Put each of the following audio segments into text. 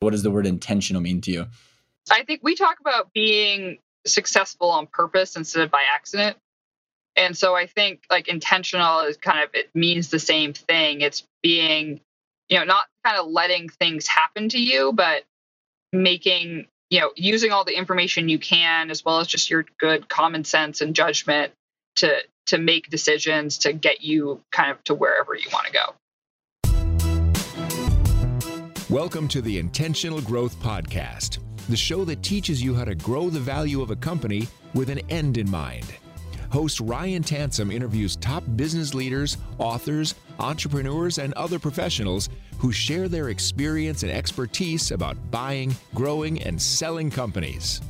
What does the word intentional mean to you? I think we talk about being successful on purpose instead of by accident. And so I think like intentional is kind of, it means the same thing. It's being, you know, not kind of letting things happen to you, but making, you know, using all the information you can as well as just your good common sense and judgment to to make decisions to get you kind of to wherever you want to go. Welcome to the Intentional Growth Podcast, the show that teaches you how to grow the value of a company with an end in mind. Host Ryan Tansom interviews top business leaders, authors, entrepreneurs, and other professionals who share their experience and expertise about buying, growing, and selling companies.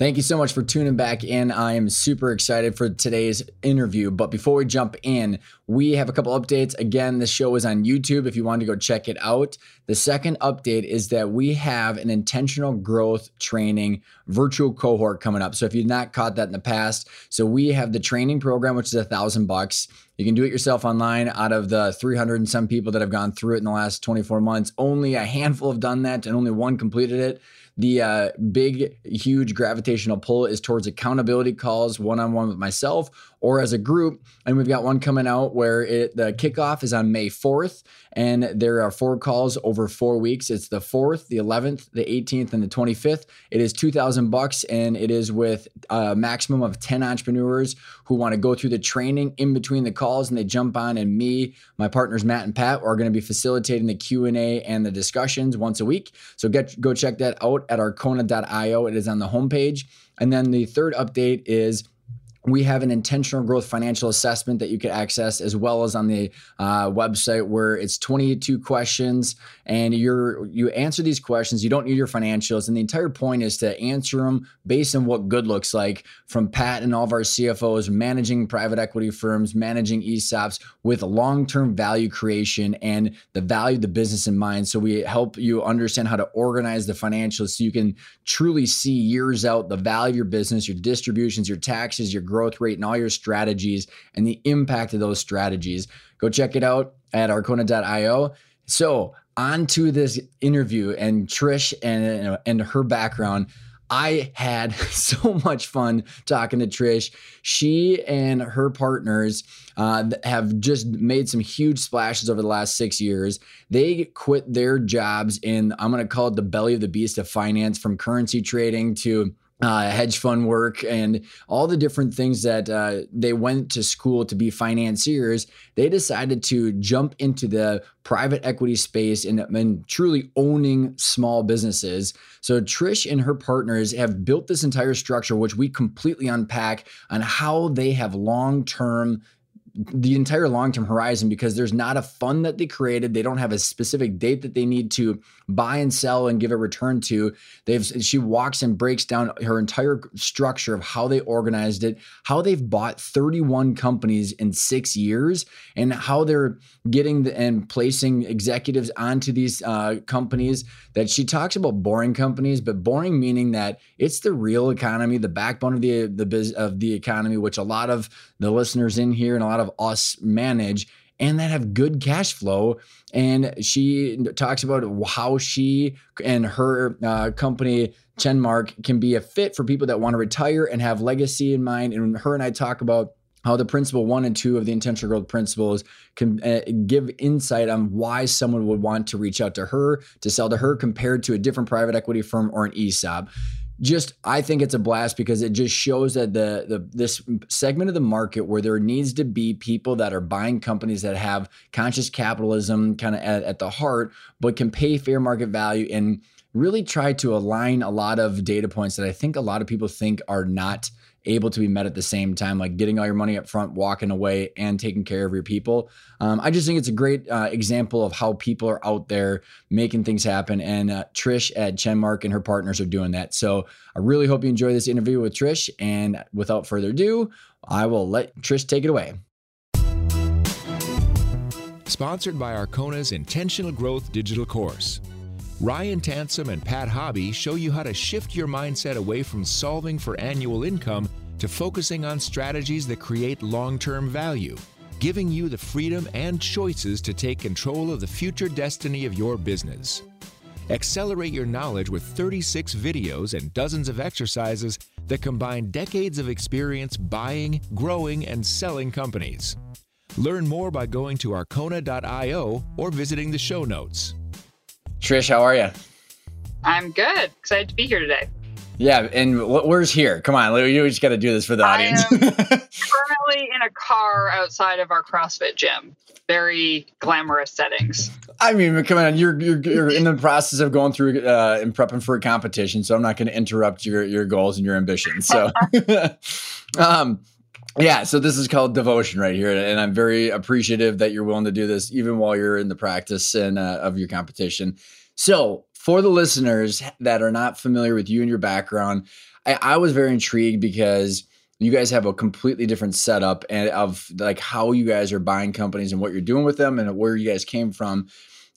Thank you so much for tuning back in. I am super excited for today's interview. But before we jump in, we have a couple updates. Again, the show is on YouTube if you want to go check it out. The second update is that we have an intentional growth training virtual cohort coming up. So if you've not caught that in the past, so we have the training program, which is a thousand bucks. You can do it yourself online. Out of the 300 and some people that have gone through it in the last 24 months, only a handful have done that and only one completed it. The uh, big, huge gravitational pull is towards accountability calls one on one with myself or as a group. And we've got one coming out where it, the kickoff is on May 4th, and there are four calls over four weeks. It's the 4th, the 11th, the 18th, and the 25th. It is 2000 bucks, and it is with a maximum of 10 entrepreneurs who want to go through the training in between the calls, and they jump on. And me, my partners Matt and Pat, are going to be facilitating the Q and A and the discussions once a week. So get go check that out at arkona.io. It is on the homepage. And then the third update is we have an intentional growth financial assessment that you can access as well as on the uh, website where it's 22 questions and you're you answer these questions you don't need your financials and the entire point is to answer them based on what good looks like from pat and all of our cfos managing private equity firms managing esops with long-term value creation and the value of the business in mind so we help you understand how to organize the financials so you can truly see years out the value of your business your distributions your taxes your growth rate and all your strategies and the impact of those strategies. Go check it out at arkona.io. So, on to this interview and Trish and, and her background. I had so much fun talking to Trish. She and her partners uh, have just made some huge splashes over the last six years. They quit their jobs in, I'm going to call it the belly of the beast of finance from currency trading to uh, hedge fund work and all the different things that uh, they went to school to be financiers, they decided to jump into the private equity space and, and truly owning small businesses. So Trish and her partners have built this entire structure, which we completely unpack on how they have long term the entire long term horizon because there's not a fund that they created. They don't have a specific date that they need to buy and sell and give a return to. They've she walks and breaks down her entire structure of how they organized it, how they've bought 31 companies in six years, and how they're getting the, and placing executives onto these uh, companies. That she talks about boring companies, but boring meaning that it's the real economy, the backbone of the the biz of the economy, which a lot of the listeners in here and a lot of us manage and that have good cash flow. And she talks about how she and her uh, company, Chenmark, can be a fit for people that want to retire and have legacy in mind. And her and I talk about how the principle one and two of the intentional growth principles can uh, give insight on why someone would want to reach out to her to sell to her compared to a different private equity firm or an ESOP just I think it's a blast because it just shows that the the this segment of the market where there needs to be people that are buying companies that have conscious capitalism kind of at, at the heart, but can pay fair market value and really try to align a lot of data points that I think a lot of people think are not able to be met at the same time, like getting all your money up front, walking away, and taking care of your people. Um, I just think it's a great uh, example of how people are out there making things happen. And uh, Trish at Chenmark and her partners are doing that. So I really hope you enjoy this interview with Trish. And without further ado, I will let Trish take it away. Sponsored by Arkona's Intentional Growth Digital Course. Ryan Tansom and Pat Hobby show you how to shift your mindset away from solving for annual income to focusing on strategies that create long term value. giving you the freedom and choices to take control of the future destiny of your business. Accelerate your knowledge with 36 videos and dozens of exercises that combine decades of experience buying, growing, and selling companies. Learn more by going to arkona.io or visiting the show notes. Trish, how are you? I'm good. Excited to be here today. Yeah, and where's here? Come on, you just got to do this for the audience. currently in a car outside of our CrossFit gym. Very glamorous settings. I mean, come on, you're you're, you're in the process of going through uh, and prepping for a competition, so I'm not going to interrupt your your goals and your ambitions. So, um, yeah, so this is called devotion right here, and I'm very appreciative that you're willing to do this, even while you're in the practice and uh, of your competition. So, for the listeners that are not familiar with you and your background, I, I was very intrigued because you guys have a completely different setup and of like how you guys are buying companies and what you're doing with them and where you guys came from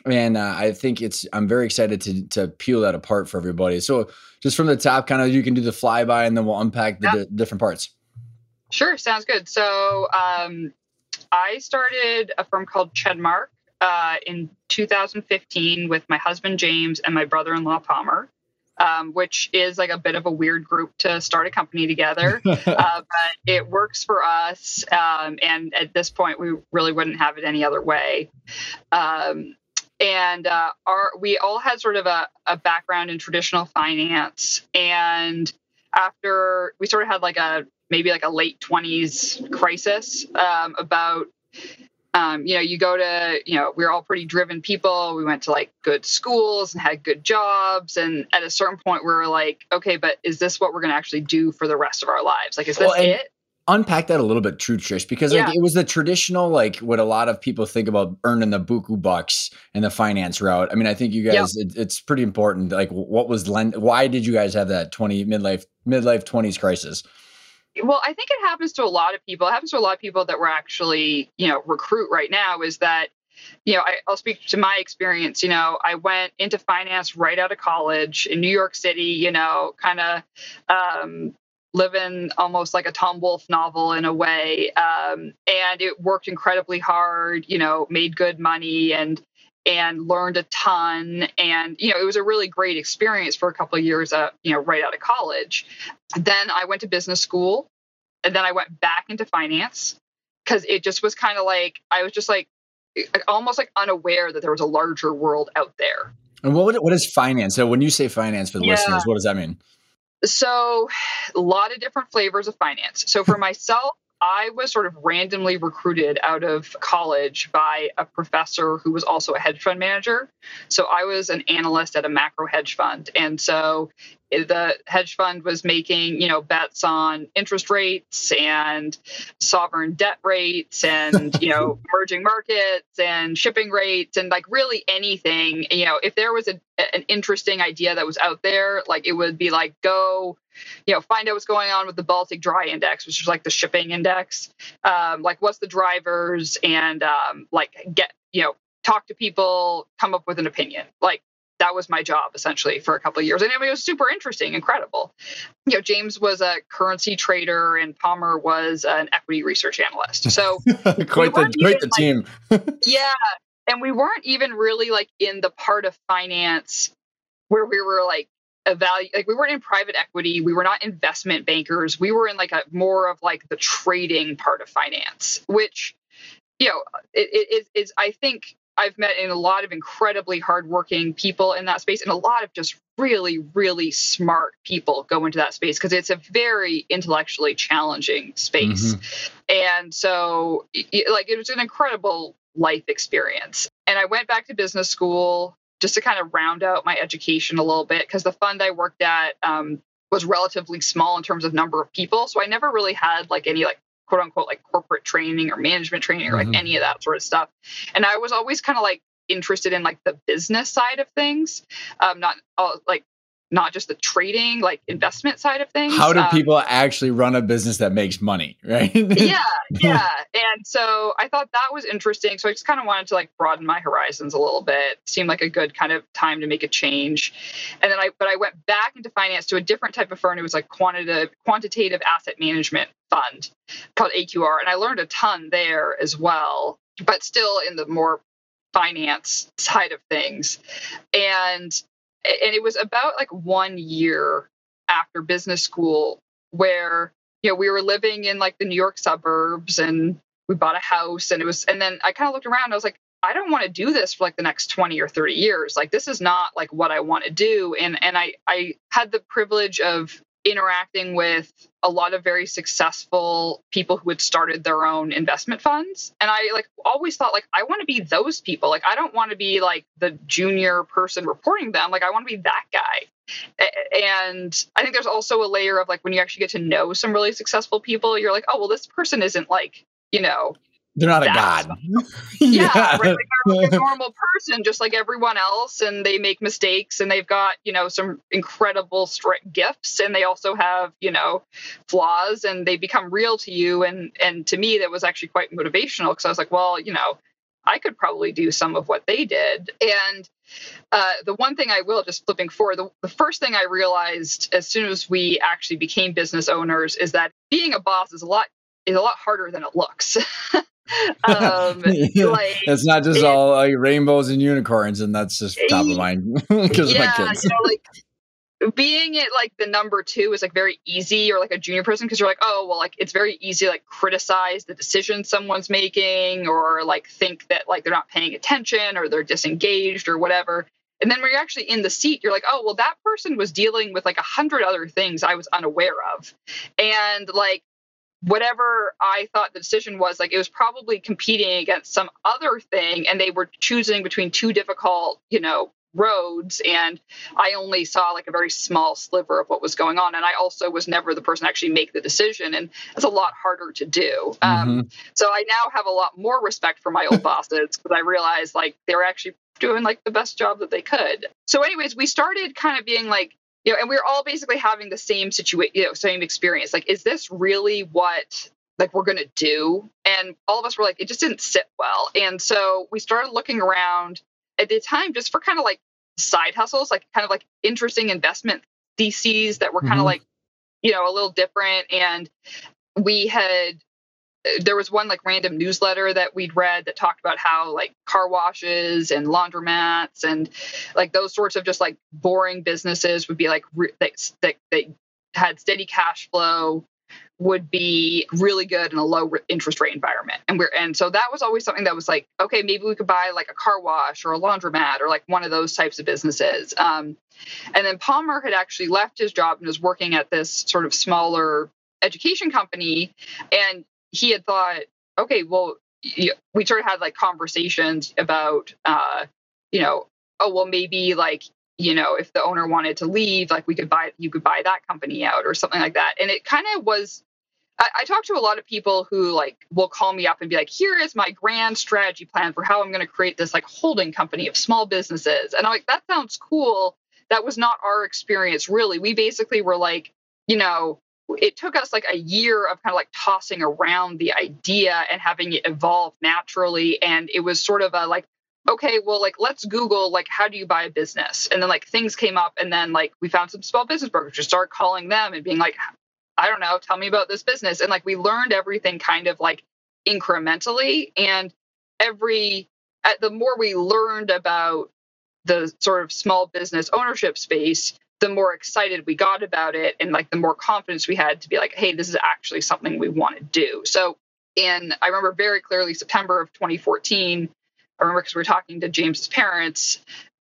and uh, I think it's I'm very excited to to peel that apart for everybody. So just from the top, kind of you can do the flyby, and then we'll unpack the d- different parts. Sure, sounds good. So um, I started a firm called Chenmark uh, in 2015 with my husband James and my brother-in-law Palmer. Um, which is like a bit of a weird group to start a company together. uh, but it works for us. Um, and at this point, we really wouldn't have it any other way. Um, and uh, our we all had sort of a, a background in traditional finance and after we sort of had like a maybe like a late 20s crisis um, about um, you know you go to you know we are all pretty driven people. We went to like good schools and had good jobs. And at a certain point we were like okay but is this what we're going to actually do for the rest of our lives? Like is this well, it? unpack that a little bit true trish because yeah. like it was the traditional like what a lot of people think about earning the buku bucks and the finance route. I mean i think you guys it, it's pretty important like what was lend why did you guys have that 20 midlife midlife 20s crisis well i think it happens to a lot of people it happens to a lot of people that were actually you know recruit right now is that you know I, i'll speak to my experience you know i went into finance right out of college in new york city you know kind of um, living almost like a Tom Wolfe novel in a way. Um, and it worked incredibly hard, you know, made good money and and learned a ton. And, you know, it was a really great experience for a couple of years, uh, you know, right out of college. Then I went to business school and then I went back into finance because it just was kind of like, I was just like, almost like unaware that there was a larger world out there. And what what is finance? So when you say finance for the yeah. listeners, what does that mean? So, a lot of different flavors of finance. So, for myself, I was sort of randomly recruited out of college by a professor who was also a hedge fund manager. So I was an analyst at a macro hedge fund. And so the hedge fund was making, you know, bets on interest rates and sovereign debt rates and, you know, emerging markets and shipping rates and like really anything, you know, if there was a, an interesting idea that was out there, like it would be like, go, you know, find out what's going on with the Baltic Dry Index, which is like the shipping index. Um, like what's the drivers and um, like get, you know, talk to people, come up with an opinion. Like that was my job essentially for a couple of years. And it was super interesting, incredible. You know, James was a currency trader and Palmer was an equity research analyst. So quite the quite the team. yeah. And we weren't even really like in the part of finance where we were like evaluate like we weren't in private equity we were not investment bankers we were in like a more of like the trading part of finance which you know it, it is i think I've met in a lot of incredibly hardworking people in that space, and a lot of just really, really smart people go into that space because it's a very intellectually challenging space. Mm-hmm. And so, like, it was an incredible life experience. And I went back to business school just to kind of round out my education a little bit because the fund I worked at um, was relatively small in terms of number of people. So I never really had like any like quote unquote like corporate training or management training or like mm-hmm. any of that sort of stuff. And I was always kind of like interested in like the business side of things, um, not all, like not just the trading, like investment side of things. How do um, people actually run a business that makes money, right? yeah, yeah. And so I thought that was interesting. So I just kind of wanted to like broaden my horizons a little bit. Seemed like a good kind of time to make a change. And then I, but I went back into finance to a different type of firm. It was like quantitative quantitative asset management fund called AQR, and I learned a ton there as well. But still in the more finance side of things. And and it was about like one year after business school where you know we were living in like the New York suburbs and we bought a house and it was and then I kind of looked around I was like I don't want to do this for like the next 20 or 30 years. Like this is not like what I want to do. And and I I had the privilege of interacting with a lot of very successful people who had started their own investment funds. And i like always thought like i want to be those people. Like i don't want to be like the junior person reporting them. Like i want to be that guy. And i think there's also a layer of like when you actually get to know some really successful people you're like oh well this person isn't like you know they're not a god. yeah, yeah. Right? they're like a normal person, just like everyone else, and they make mistakes, and they've got you know some incredible gifts, and they also have you know flaws, and they become real to you. And and to me, that was actually quite motivational because I was like, well, you know, I could probably do some of what they did. And uh, the one thing I will, just flipping forward, the, the first thing I realized as soon as we actually became business owners is that being a boss is a lot is a lot harder than it looks. um, like, it's not just it, all like rainbows and unicorns, and that's just top of mind because yeah, of my kids. You know, like being it like the number two is like very easy, or like a junior person, because you're like, oh well, like it's very easy to like criticize the decision someone's making, or like think that like they're not paying attention, or they're disengaged, or whatever. And then when you're actually in the seat, you're like, oh, well, that person was dealing with like a hundred other things I was unaware of. And like whatever I thought the decision was, like it was probably competing against some other thing, and they were choosing between two difficult, you know, roads and i only saw like a very small sliver of what was going on and i also was never the person to actually make the decision and it's a lot harder to do um, mm-hmm. um, so i now have a lot more respect for my old bosses because i realized like they were actually doing like the best job that they could so anyways we started kind of being like you know, and we are all basically having the same situation, you know, same experience. Like, is this really what like we're gonna do? And all of us were like, it just didn't sit well. And so we started looking around at the time just for kind of like side hustles, like kind of like interesting investment theses that were kind of mm-hmm. like, you know, a little different. And we had there was one like random newsletter that we'd read that talked about how like car washes and laundromats and like those sorts of just like boring businesses would be like re- that, that they had steady cash flow would be really good in a low interest rate environment. And we're and so that was always something that was like okay maybe we could buy like a car wash or a laundromat or like one of those types of businesses. Um, and then palmer had actually left his job and was working at this sort of smaller education company. And he had thought, okay, well, we sort of had like conversations about, uh, you know, oh, well, maybe like, you know, if the owner wanted to leave, like we could buy, you could buy that company out or something like that. And it kind of was, I, I to a lot of people who like will call me up and be like, here is my grand strategy plan for how I'm going to create this like holding company of small businesses. And I'm like, that sounds cool. That was not our experience, really. We basically were like, you know, it took us like a year of kind of like tossing around the idea and having it evolve naturally and it was sort of a like okay well like let's google like how do you buy a business? And then like things came up and then like we found some small business brokers just start calling them and being like i don't know tell me about this business. And like we learned everything kind of like incrementally and every the more we learned about the sort of small business ownership space the more excited we got about it and like the more confidence we had to be like, hey, this is actually something we want to do. So in I remember very clearly September of 2014, I remember because we were talking to James's parents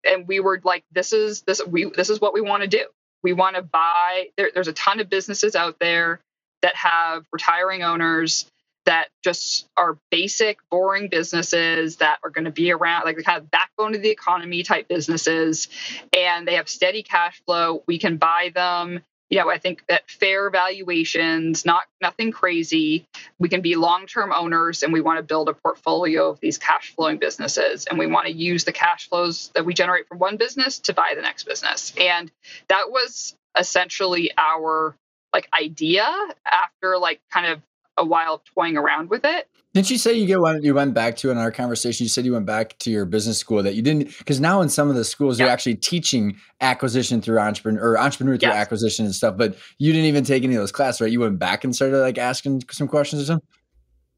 and we were like, this is this we this is what we want to do. We want to buy there, there's a ton of businesses out there that have retiring owners that just are basic, boring businesses that are going to be around, like the kind of backbone of the economy type businesses, and they have steady cash flow. We can buy them you know, I think that fair valuations, not nothing crazy. We can be long-term owners and we want to build a portfolio of these cash flowing businesses and we want to use the cash flows that we generate from one business to buy the next business. And that was essentially our like idea after like kind of a while toying around with it. Didn't you say you get one? You went back to in our conversation. You said you went back to your business school that you didn't because now in some of the schools yeah. they're actually teaching acquisition through entrepreneur or entrepreneur through yes. acquisition and stuff. But you didn't even take any of those classes, right? You went back and started like asking some questions or something.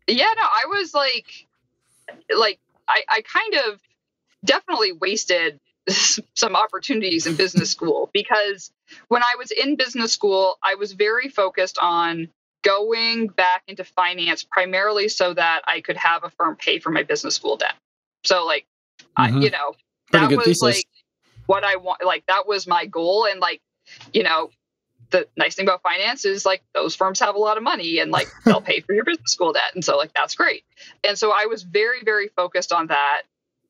Yeah, no, I was like, like I, I kind of definitely wasted some opportunities in business school because when I was in business school, I was very focused on going back into finance primarily so that I could have a firm pay for my business school debt. So like, mm-hmm. I, you know, Pretty that was thesis. like what I want. Like that was my goal. And like, you know, the nice thing about finance is like those firms have a lot of money and like they'll pay for your business school debt. And so like, that's great. And so I was very, very focused on that.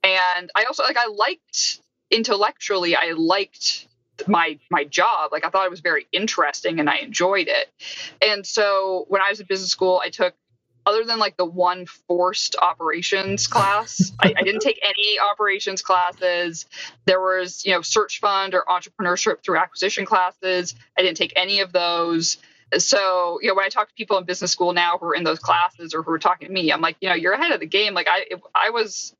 And I also like, I liked intellectually, I liked my my job like i thought it was very interesting and i enjoyed it. And so when i was in business school i took other than like the one forced operations class I, I, didn't take any operations classes. There was you know search fund or entrepreneurship through acquisition classes. I didn't take any of those. So you know when i talk to people in business school now who are in those classes or who are talking to me i'm like you know you're ahead of the game. Like i i was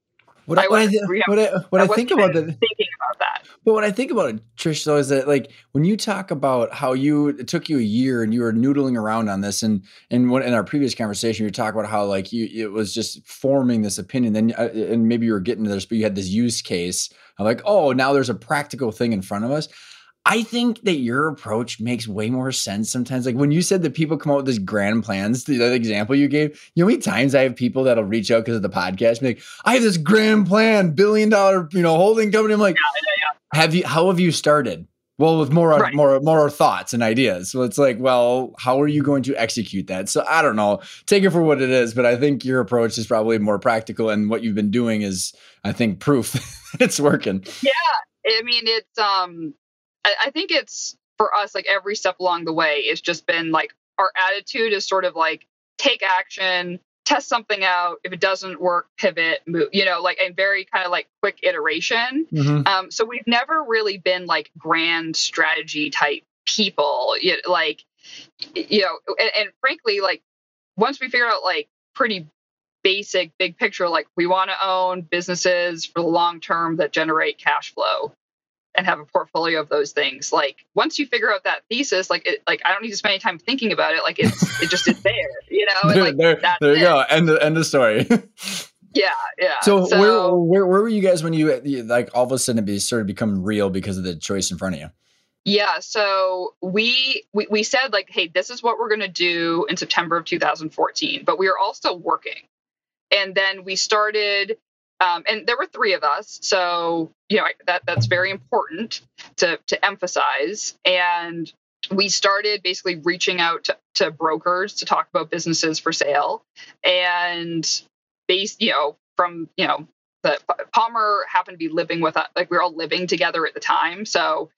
what I, what I, what I, what I, think about that, thinking about that. But what I think about it, Trish, though, is that like when you talk about how you it took you a year and you were noodling around on this, and and what in our previous conversation you talk about how like you it was just forming this opinion, then uh, and maybe you were getting to this, but you had this use case of like, oh, now there's a practical thing in front of us. I think that your approach makes way more sense sometimes. Like when you said that people come up with these grand plans, the example you gave, you know, how many times I have people that'll reach out because of the podcast, like, I have this grand plan, billion dollar, you know, holding company. I'm like, yeah, yeah. have you, how have you started? Well, with more, right. more, more thoughts and ideas. So it's like, well, how are you going to execute that? So I don't know. Take it for what it is, but I think your approach is probably more practical, and what you've been doing is, I think, proof it's working. Yeah, I mean, it's um, I, I think it's for us like every step along the way it's just been like our attitude is sort of like take action test something out. If it doesn't work pivot move you know like a very kind of like quick iteration. Mm-hmm. um, so we've never really been like grand strategy type people you like you know and, and frankly like once we figure out like pretty basic big picture like we want to own businesses for the long term that generate cash flow and have a portfolio of those things. Like once you figure out that thesis, like it, like I don't need to spend any time thinking about it. Like it's it just is there, you know. And like there, there you it. go. End the end of the story. yeah, yeah. So, so where, where where were you guys when you like all of a sudden it started become real because of the choice in front of you? Yeah, so we, we we said like, hey, this is what we're going to do in September of 2014, but we are all still working. And then we started um, and there were three of us, so you know that that's very important to to emphasize. And we started basically reaching out to, to brokers to talk about businesses for sale, and based you know from you know the Palmer happened to be living with us, like we were all living together at the time. So,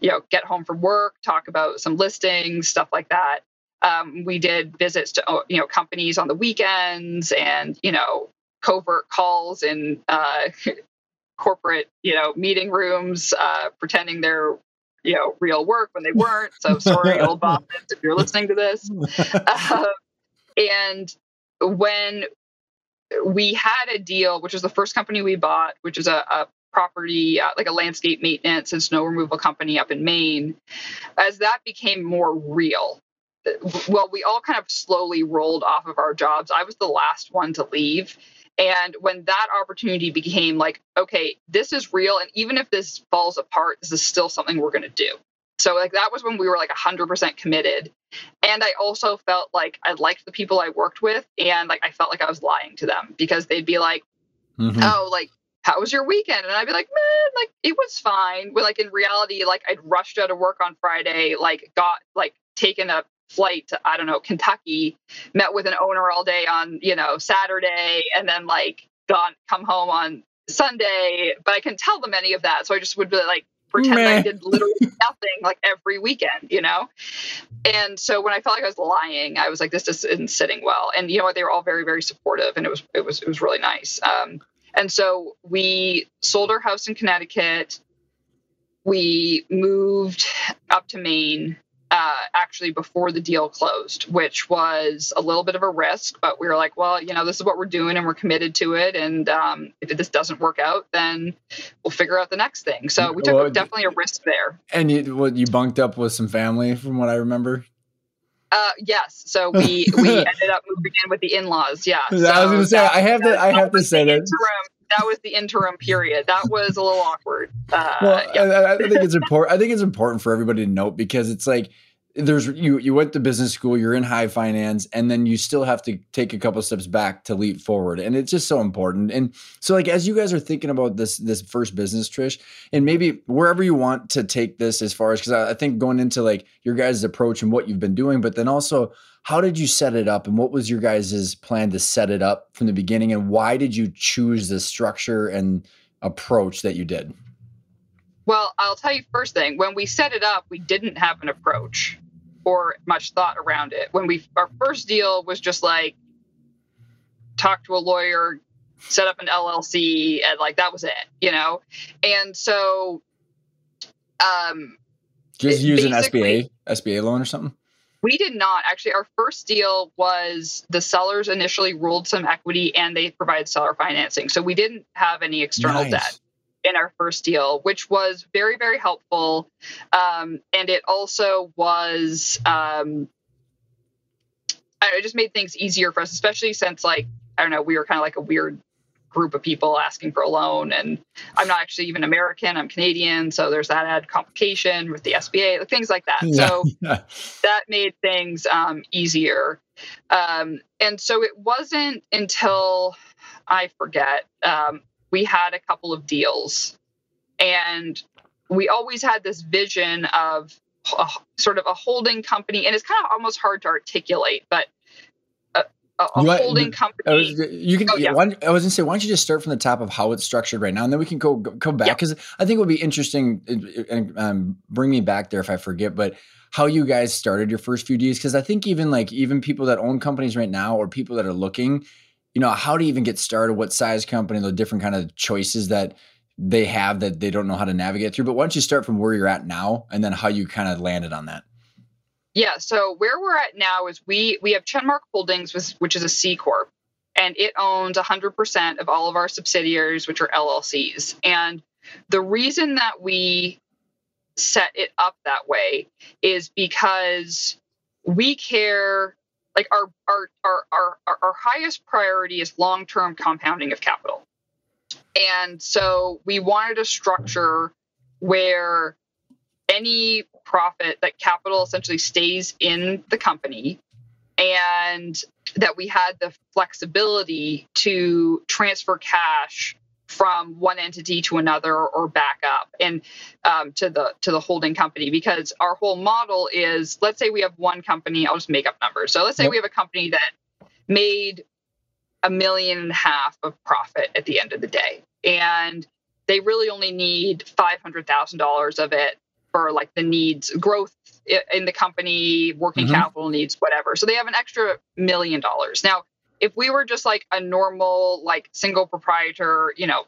you know, get home from work, talk about some listings, stuff like that. Um, we did visits to you know companies on the weekends, and you know covert calls in uh, corporate, you know, meeting rooms, uh, pretending they're, you know, real work when they weren't. So sorry, old bosses, if you're listening to this. Uh, and when we had a deal, which was the first company we bought, which is a, a property, uh, like a landscape maintenance and snow removal company up in Maine, as that became more real, well, we all kind of slowly rolled off of our jobs. I was the last one to leave. And when that opportunity became like, okay, this is real. And even if this falls apart, this is still something we're going to do. So, like, that was when we were like 100% committed. And I also felt like I liked the people I worked with. And like, I felt like I was lying to them because they'd be like, mm-hmm. oh, like, how was your weekend? And I'd be like, man, like, it was fine. But like, in reality, like, I'd rushed out of work on Friday, like, got like taken a flight to I don't know Kentucky, met with an owner all day on you know Saturday, and then like gone come home on Sunday. But I can tell them any of that, so I just would be like pretend Meh. I did literally nothing like every weekend, you know? And so when I felt like I was lying, I was like, this isn't sitting well. And you know what? They were all very, very supportive and it was it was it was really nice. Um, and so we sold our house in Connecticut. We moved up to Maine uh, actually before the deal closed, which was a little bit of a risk. But we were like, well, you know, this is what we're doing and we're committed to it. And um, if this doesn't work out, then we'll figure out the next thing. So we took Well, definitely a risk there. And you, what, you bunked up with some family, from what I remember. Uh, yes. So we we ended up moving in with the in-laws. Yeah. I was going to say, I have to, I have to say that. That was the interim period. That was a little awkward. Uh, Well, yeah. I, I think it's important. I think it's important for everybody to note because it's like there's you you went to business school, you're in high finance, and then you still have to take a couple steps back to leap forward, and it's just so important. And so, like as you guys are thinking about this this first business, Trish, and maybe wherever you want to take this as far as because I, I think going into like your guys' approach and what you've been doing, but then also how did you set it up and what was your guys' plan to set it up from the beginning, and why did you choose the structure and approach that you did? Well, I'll tell you first thing. When we set it up, we didn't have an approach or much thought around it. When we our first deal was just like talk to a lawyer, set up an LLC, and like that was it, you know. And so, um, Just use an SBA SBA loan or something. we did not actually. Our first deal was the sellers initially ruled some equity and they provided seller financing, so we didn't have any external Nice. debt. In our first deal, which was very, very helpful. Um, and it also was, um, I know, it just made things easier for us, especially since, like, I don't know, we were kind of like a weird group of people asking for a loan. And I'm not actually even American, I'm Canadian. So there's that added complication with the SBA, like, things like that. So that made things um, easier. Um, and so it wasn't until I forget, um, we had a couple of deals and we always had this vision of a, sort of a holding company. And it's kind of almost hard to articulate, but a, a, a You want- holding I company. was, you can. Oh, yeah. I was gonna say, why don't you just start from the top of how it's structured right now, and then we can go come back Yeah. because I think it would be interesting and um, bring me back there if I forget. But how you guys started your first few deals Because I think even like even people that own companies right now or people that are looking, you know, how to even get started, what size company, the different kind of choices that they have that they don't know how to navigate through. But why don't you start from where you're at now, and then how you kind of landed on that? Yeah. So where we're at now is we we have Chenmark Holdings, which, which is a C corp, and it owns 100% of all of our subsidiaries, which are LLCs. And the reason that we set it up that way is because we care. Like our our our our, our, highest priority is long term compounding of capital, and so we wanted a structure where any profit that capital essentially stays in the company and that we had the flexibility to transfer cash from one entity to another or back up and um, to the to the holding company because our whole model is let's say we have one company i'll just make up numbers so let's say Yep. we have a company that made a million and a half of profit at the end of the day and they really only need $500000 of it for like the needs growth in the company working Mhm. capital needs whatever so they have an extra million dollars now if we were just like a normal like single proprietor you know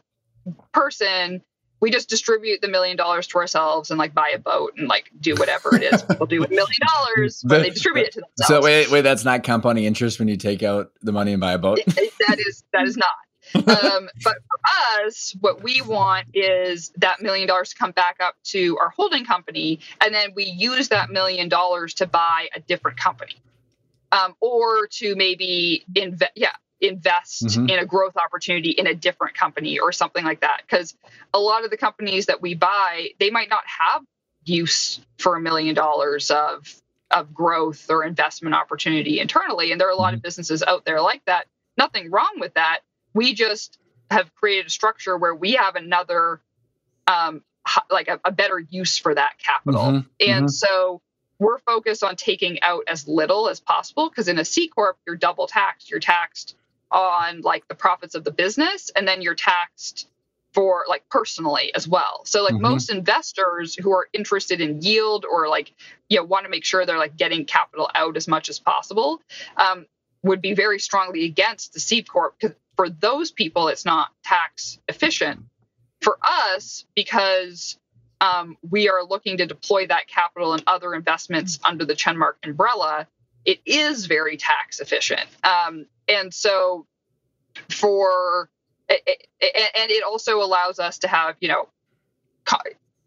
person we just distribute the million dollars to ourselves and like buy a boat and like do whatever it is people do with a million dollars when they distribute it to themselves So wait, wait, that's not compounding interest when you take out the money and buy a boat. that is that is not. Um, but for us, what we want is that million dollars to come back up to our holding company, and then we use that million dollars to buy a different company, um, or to maybe invest. Yeah, invest Mhm. in a growth opportunity in a different company or something like that. Because a lot of the companies that we buy, they might not have use for a million dollars of of growth or investment opportunity internally, and there are a lot of businesses out there like that nothing wrong with that. We just have created a structure where we have another, um, like a, a better use for that capital. Mhm, And mhm. so we're focused on taking out as little as possible because in a C corp you're double taxed. You're taxed on like the profits of the business, and then you're taxed for like personally as well. So like mm-hmm. most investors who are interested in yield or like you know want to make sure they're like getting capital out as much as possible um, would be very strongly against the C corp because for those people it's not tax efficient. For us, because um, we are looking to deploy that capital and other investments under the Chenmark umbrella, it is very tax efficient. Um, and so for and it also allows us to have you know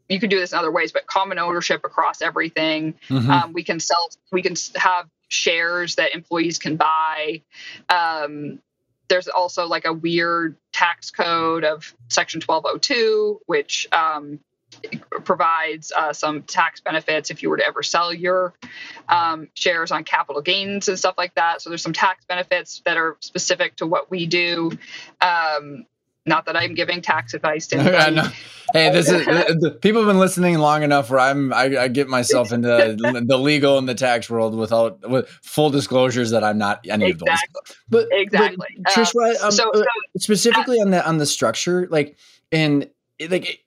you can do this in other ways but common ownership across everything mm-hmm. um, we can sell we can have shares that employees can buy um, there's also like a weird tax code of section 1202 which um, provides uh, some tax benefits if you were to ever sell your um, shares on capital gains and stuff like that. So there's some tax benefits that are specific to what we do. Um, not that I'm giving tax advice to anybody. no. Hey, this is the, people have been listening long enough where I'm I, I get myself into the legal and the tax world without with full disclosures that I'm not any exactly. of those. But exactly, but, Trish, um, um, so, uh, so, specifically uh, on the on the structure, like and like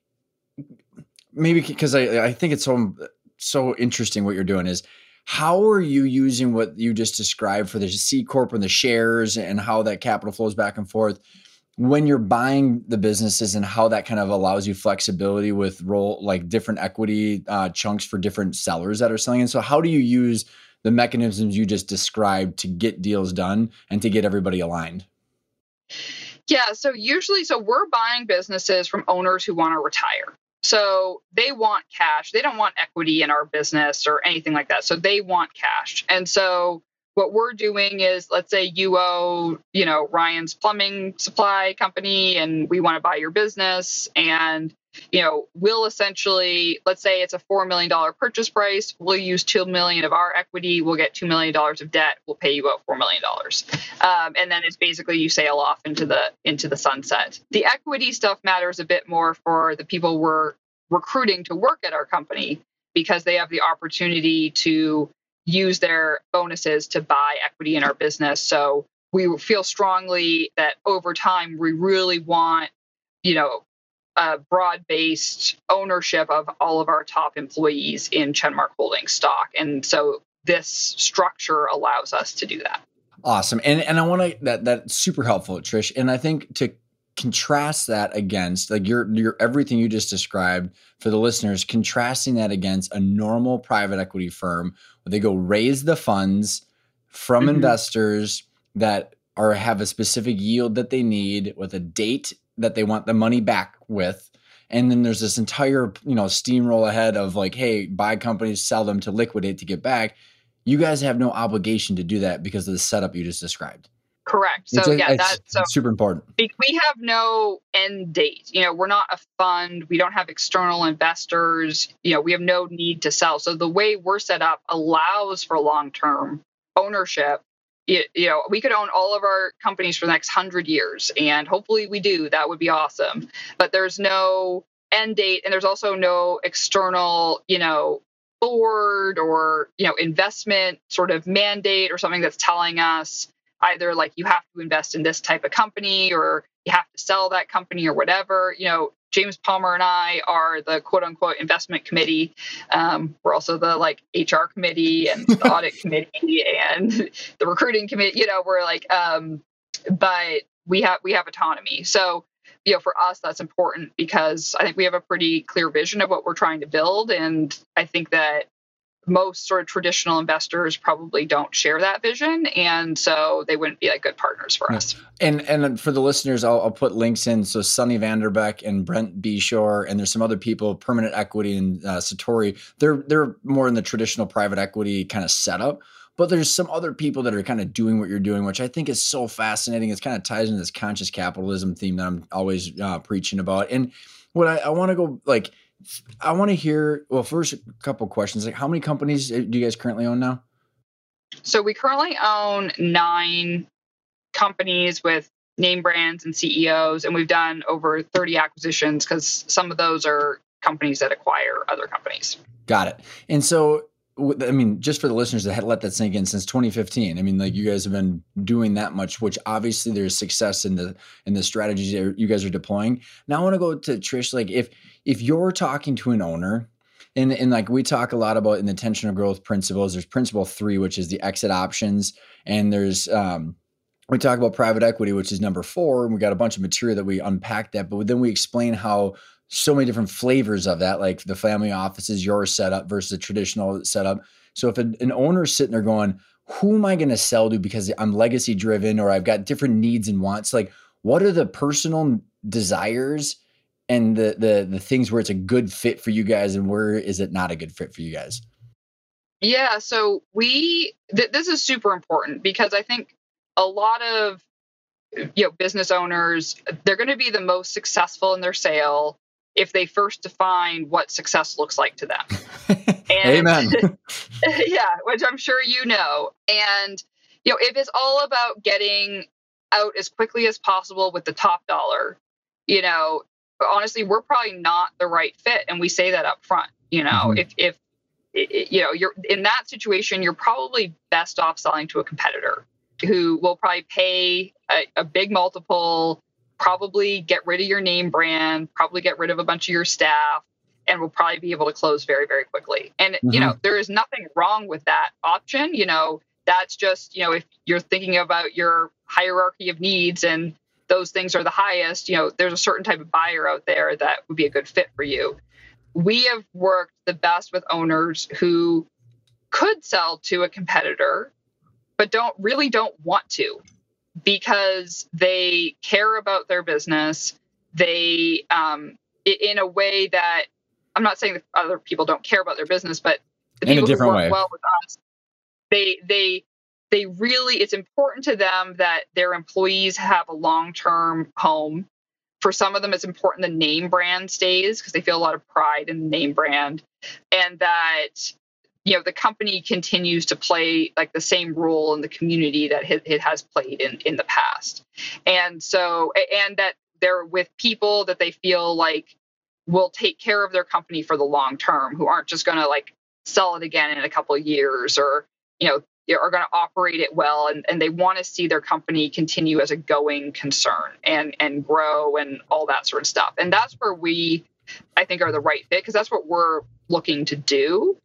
maybe because I, I think it's so so interesting what you're doing is how are you using what you just described for the C corp and the shares and how that capital flows back and forth when you're buying the businesses and how that kind of allows you flexibility with role like different equity uh, chunks for different sellers that are selling? And so how do you use the mechanisms you just described to get deals done and to get everybody aligned? Yeah so usually so we're buying businesses from owners who want to retire so they want cash. They don't want equity in our business or anything like that. So they want cash. And so what we're doing is let's say you owe, you know, Ryan's plumbing supply company and we want to buy your business and you know, we'll essentially, let's say it's a $4 million purchase price. We'll use 2 million of our equity. We'll get $2 million of debt. We'll pay you out $4 million. Um, and then it's basically you sail off into the, into the sunset. The equity stuff matters a bit more for the people we're recruiting to work at our company because they have the opportunity to use their bonuses to buy equity in our business. So we feel strongly that over time, we really want, you know, uh, broad-based ownership of all of our top employees in Chenmark Holding stock, and so this structure allows us to do that. Awesome, and and I want to that that's super helpful, Trish. And I think to contrast that against like your your everything you just described for the listeners, contrasting that against a normal private equity firm where they go raise the funds from mm-hmm. investors that are have a specific yield that they need with a date that they want the money back with. And then there's this entire you know steamroll ahead of like hey buy companies sell them to liquidate to get back. You guys have no obligation to do that because of the setup you just described. Correct. So it's, yeah that's so super important. we have no end date. You know we're not a fund. We don't have external investors. You know we have no need to sell. So the way we're set up allows for long term ownership you, you know, we could own all of our companies for the next hundred years, and hopefully we do. That would be awesome. But there's no end date, and there's also no external, you know, board or you know investment sort of mandate or something that's telling us either like you have to invest in this type of company or you have to sell that company or whatever. You know, James Palmer and I are the quote unquote investment committee. Um, we're also the like HR committee and the audit committee and the recruiting committee. You know, we're like, um, but we have we have autonomy. So you know, for us, that's important because I think we have a pretty clear vision of what we're trying to build, and I think that most sort of traditional investors probably don't share that vision and so they wouldn't be like good partners for us. And and for the listeners I'll, I'll, put links in. So sunny vanderbeck and brent beshore and there's some other people permanent equity and uh, satori they're they're more in the traditional private equity kind of setup. But there's some other people that are kind of doing what you're doing which i think is so fascinating. It's kind of ties into this conscious capitalism theme that i'm always uh, preaching about. And what i, I want to go like I want to hear. Well, first, a couple questions. Like, how many companies uh, do you guys currently own now? So we currently own nine companies with name brands and CEOs, and we've done over 30 acquisitions because some of those are companies that acquire other companies. Got it. And so I mean, just for the listeners that had let that sink in since 2015. I mean, like you guys have been doing that much, which obviously there's success in the in the strategies that you guys are deploying. Now I want to go to Trish. Like if if you're talking to an owner, and and like we talk a lot about in the intentional growth principles, there's principle three, which is the exit options, and there's um we talk about private equity, which is number four, and we got a bunch of material that we unpack that, but then we explain how so many different flavors of that, like the family offices, your setup versus a traditional setup. So if an, an owner is sitting there going, who am I going to sell to because I'm legacy driven or I've got different needs and wants, like what are the personal desires and the the the things where it's a good fit for you guys and where is it not a good fit for you guys? Yeah, so we th- this is super important because I think a lot of you know business owners they're going to be the most successful in their sale if they first define what success looks like to them. And, Amen. yeah, which I'm sure you know. And you know, if it's all about getting out as quickly as possible with the top dollar, you know, honestly, we're probably not the right fit, and we say that up front. You know, mm-hmm. if if you know you're in that situation, you're probably best off selling to a competitor who will probably pay a, a big multiple probably get rid of your name brand, probably get rid of a bunch of your staff, and will probably be able to close very, very quickly. And, mm-hmm. you know, mm-hmm. there is nothing wrong with that option. You know, that's just, you know, if you're thinking about your hierarchy of needs and those things are the highest, you know, there's a certain type of buyer out there that would be a good fit for you. We have worked the best with owners who could sell to a competitor, but don't really don't want to because they care about their business. They, um, in a way that I'm not saying that other people don't care about their business, but the in people who work way. well with us, they they they really it's important to them that their employees have a long term home. For some of them, it's important the name brand stays because they feel a lot of pride in the name brand, and that you know the company continues to play like the same role in the community that it, has played in in the past and so and that they're with people that they feel like will take care of their company for the long term who aren't just going to like sell it again in a couple years or you know are going to operate it well and, and they want to see their company continue as a going concern and and grow and all that sort of stuff and that's where we i think are the right fit because that's what we're looking to do.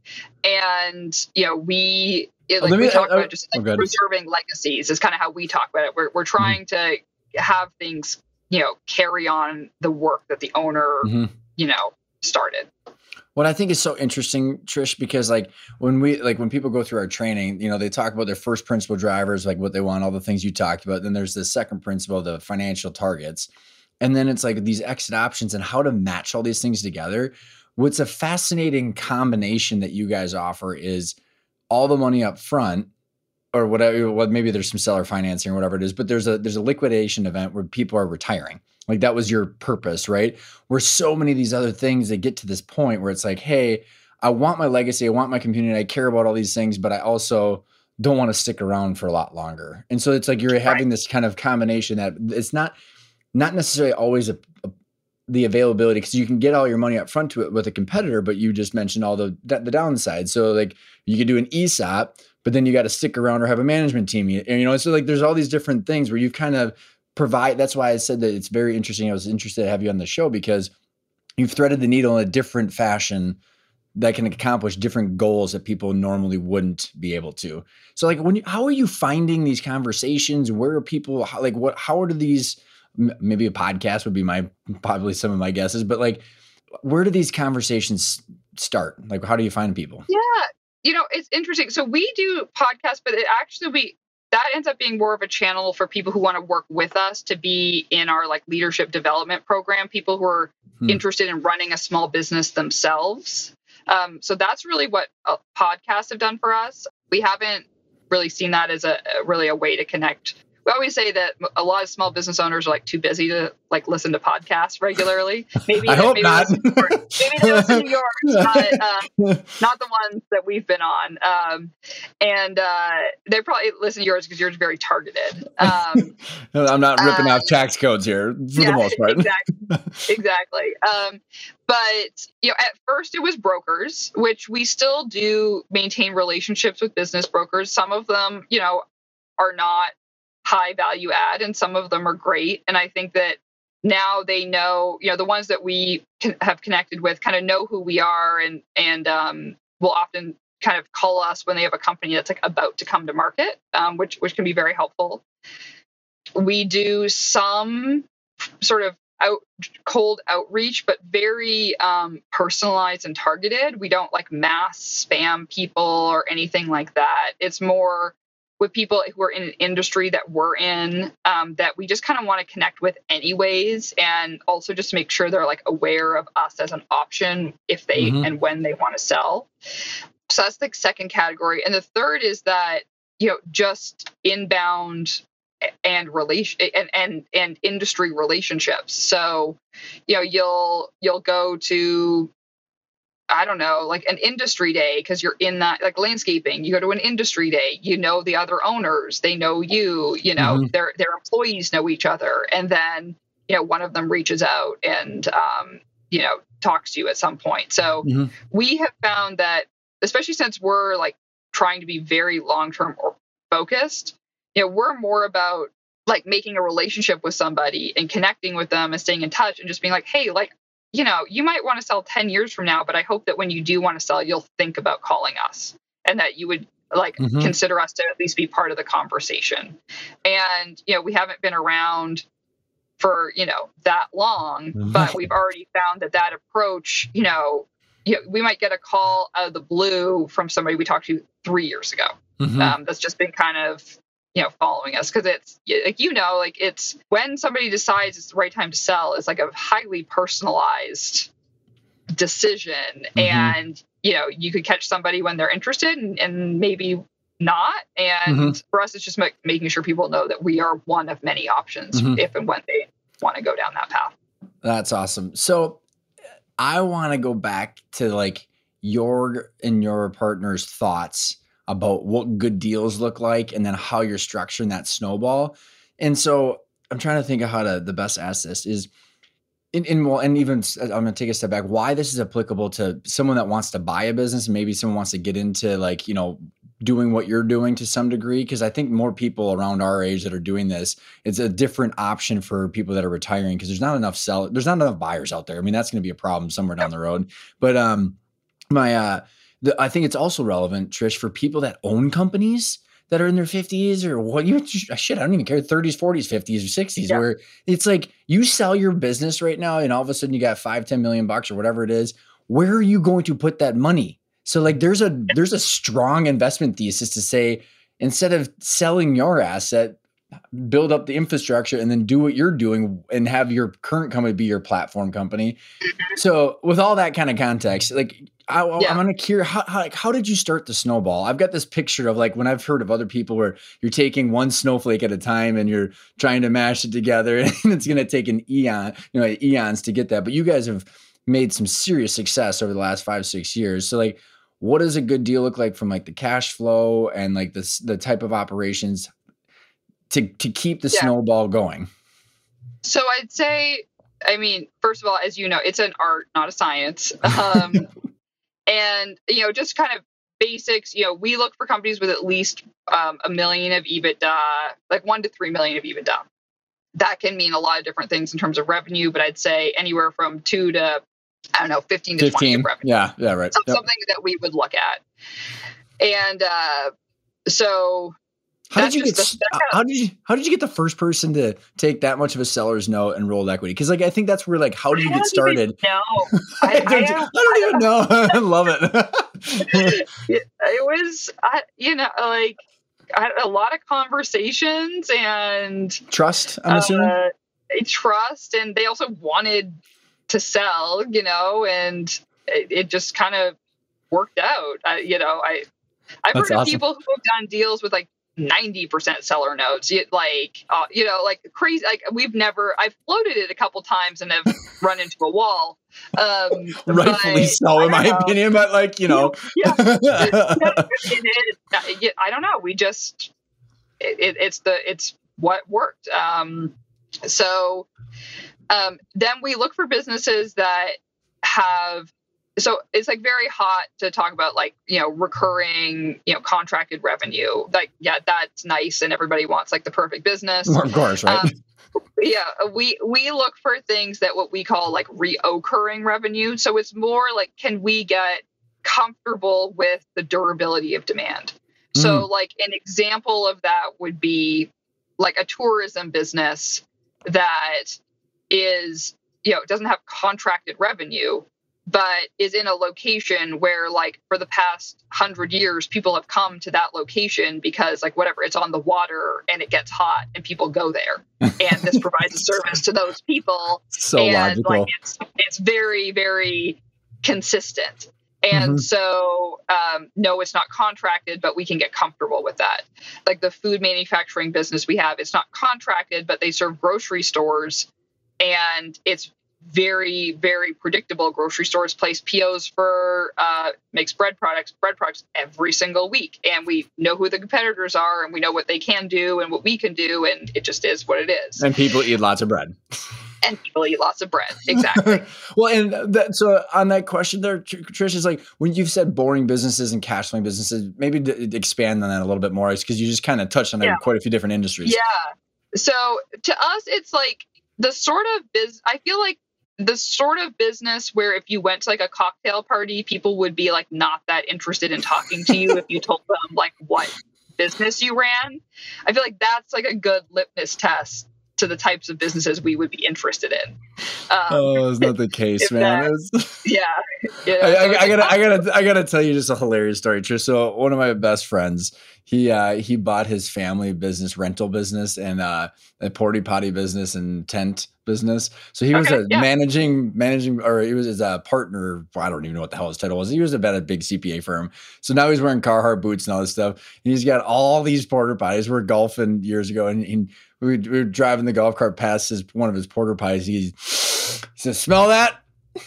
And, you know, we, it, like we talk uh, about just like oh, preserving legacies is kind of how we talk about it. We're, we're mm-hmm. trying mm-hmm. to have things, you know, carry on the work that the owner, mm-hmm. you know, started. What I think is so interesting, Trish, because like when we like when people go through our training, you know, they talk about their first principle drivers, like what they want, all the things you talked about. Then there's the second principle, the financial targets. And then it's like these exit options and how to match all these things together what's a fascinating combination that you guys offer is all the money up front or whatever well maybe there's some seller financing or whatever it is but there's a there's a liquidation event where people are retiring like that was your purpose right where so many of these other things they get to this point where it's like hey i want my legacy i want my community i care about all these things but i also don't want to stick around for a lot longer and so it's like you're having right. this kind of combination that it's not not necessarily always a, a the availability because you can get all your money up front to it with a competitor, but you just mentioned all the the downside. So like you could do an ESOP, but then you got to stick around or have a management team. And you know, so like there's all these different things where you've kind of provide. That's why I said that it's very interesting. I was interested to have you on the show because you've threaded the needle in a different fashion that can accomplish different goals that people normally wouldn't be able to. So like when you, how are you finding these conversations? Where are people how, like what how are these maybe a podcast would be my probably some of my guesses but like where do these conversations start like how do you find people yeah you know it's interesting so we do podcasts but it actually we that ends up being more of a channel for people who want to work with us to be in our like leadership development program people who are hmm. interested in running a small business themselves um, so that's really what podcasts have done for us we haven't really seen that as a really a way to connect we always say that a lot of small business owners are like too busy to like listen to podcasts regularly. Maybe I hope maybe not. Maybe they listen to yours, but uh, not the ones that we've been on. Um, and uh, they probably listen to yours because yours is very targeted. Um, I'm not ripping uh, off tax codes here for yeah, the most part. exactly. exactly. Um, but you know, at first it was brokers, which we still do maintain relationships with business brokers. Some of them, you know, are not high value add, and some of them are great. And I think that now they know, you know, the ones that we have connected with kind of know who we are, and and um, will often kind of call us when they have a company that's like about to come to market, um, which which can be very helpful. We do some sort of out cold outreach, but very um, personalized and targeted. We don't like mass spam people or anything like that. It's more with people who are in an industry that we're in um, that we just kind of want to connect with anyways and also just make sure they're like aware of us as an option if they Mhm. and when they want to sell. So that's the second category. And the third is that you know just inbound and relation and and and industry relationships. So you know you'll you'll go to I don't know, like an industry day because you're in that like landscaping. You go to an industry day, you know the other owners, they know you, you know, Mhm. their their employees know each other. And then, you know, one of them reaches out and um, you know, talks to you at some point. So Mhm. we have found that especially since we're like trying to be very long-term or focused, you know, we're more about like making a relationship with somebody and connecting with them and staying in touch and just being like, hey, like you know, you might want to sell 10 years from now, but I hope that when you do want to sell, you'll think about calling us and that you would like Mhm. consider us to at least be part of the conversation. And, you know, we haven't been around for, you know, that long, Mhm. but we've already found that that approach, you know, you know, we might get a call out of the blue from somebody we talked to three years ago Mhm. um, that's just been kind of you know following us because it's like you know like it's when somebody decides it's the right time to sell it's like a highly personalized decision Mhm. and you know you could catch somebody when they're interested and, and maybe not and Mhm. for us it's just make, making sure people know that we are one of many options Mhm. if and when they want to go down that path That's awesome. So I want to go back to like your and your partner's thoughts about what good deals look like and then how you're structuring that snowball. And so I'm trying to think of how to the best ask this is in, in well, and even I'm to take a step back. Why this is applicable to someone that wants to buy a business, maybe someone wants to get into like you know doing what you're doing to some degree. Because I think more people around our age that are doing this, it's a different option for people that are retiring because there's not enough sell, there's not enough buyers out there. I mean, that's going to be a problem somewhere down the road. But um, my uh, the, I think it's also relevant, Trish, for people that own companies that are in their 50s or what you shit, I don't even care, 30s, 40s, 50s, or 60s, Yeah. where it's like you sell your business right now and all of a sudden you got five, 10 million bucks or whatever it is. Where are you going to put that money? So like there's a there's a strong investment thesis to say instead of selling your asset, build up the infrastructure and then do what you're doing and have your current company be your platform company. So with all that kind of context, like I, Yeah. I'm gonna curious how, how like how did you start the snowball? I've got this picture of like when I've heard of other people where you're taking one snowflake at a time and you're trying to mash it together, and it's gonna take an eon, you know, eons to get that. But you guys have made some serious success over the last five six years. So like, what does a good deal look like from like the cash flow and like the the type of operations to to keep the Yeah. snowball going? So I'd say, I mean, first of all, as you know, it's an art, not a science. Um, and, you know, just kind of basics, you know, we look for companies with at least um, a million of EBITDA, like one to three million of EBITDA. That can mean a lot of different things in terms of revenue, but I'd say anywhere from two to, I don't know, 15 to 20 Fifteen. of revenue Yeah, yeah, right. Yep. something that we would look at. And uh, so How did you get? the- how did you? How did you get the first person to take that much of a seller's note and roll equity? Because like I think that's where like how do you get started? No, I, I, I, I don't even know. I love it. it, was, I, you know, like I had a lot of conversations and Trust. I'm assuming. uh, they trust, and they also wanted to sell, you know, and it, it just kind of worked out. I, you know, I I've That's heard of awesome. people who have done deals with like 90% seller notes. Like uh, you know like crazy like we've never i've floated it a couple times and have run into a wall. Um rightfully so in my know. opinion but like you know. Yeah, yeah. i don't know. We just it, it's the it's what worked. Um so um then we look for businesses that have so it's like very hot to talk about like you know recurring you know contracted revenue. Like yeah that's nice and everybody wants like the perfect business. Of course right? Um, yeah we we look for things that what we call like reoccurring revenue. So it's more like can we get comfortable with the durability of demand? Mm. so like an example of that would be like a tourism business that is you know doesn't have contracted revenue but is in a location where like for the past hundred years people have come to that location because like whatever it's on the water and it gets hot and people go there. And this provides a service to those people. So and logical. like it's it's very very consistent. And mm-hmm. so um, no it's not contracted but we can get comfortable with that. Like the food manufacturing business we have it's not contracted but they serve grocery stores. And it's very very predictable grocery stores place pos for uh, makes bread products bread products every single week. And we know who the competitors are and we know what they can do and what we can do and it just is what it is. And people eat lots of bread. And people eat lots of bread. Exactly. Well and that, so on that question there trish is like when you've said boring businesses and cash flowing businesses maybe d- expand on that a little bit more because you just kind of touched on yeah. quite a few different industries. Yeah. So to us it's like the sort of biz i feel like the sort of business where if you went to like a cocktail party, people would be like not that interested in talking to you if you told them like what business you ran. I feel like that's like a good litmus test to the types of businesses we would be interested in. Um, oh, it's not the case, man. That, yeah, yeah. I, I, I, gotta, I gotta, I gotta tell you just a hilarious story, Trish. So one of my best friends, he uh, he bought his family business, rental business, and uh, a porta potty business and tent business. So he was okay, a yeah. managing, managing, or he was his uh, partner. I don't even know what the hell his title was. He was about a big CPA firm. So now he's wearing Carhartt boots and all this stuff. And he's got all these porta potties. We are golfing years ago, and, and we, we were driving the golf cart past his one of his porter pies. He says, "Smell that."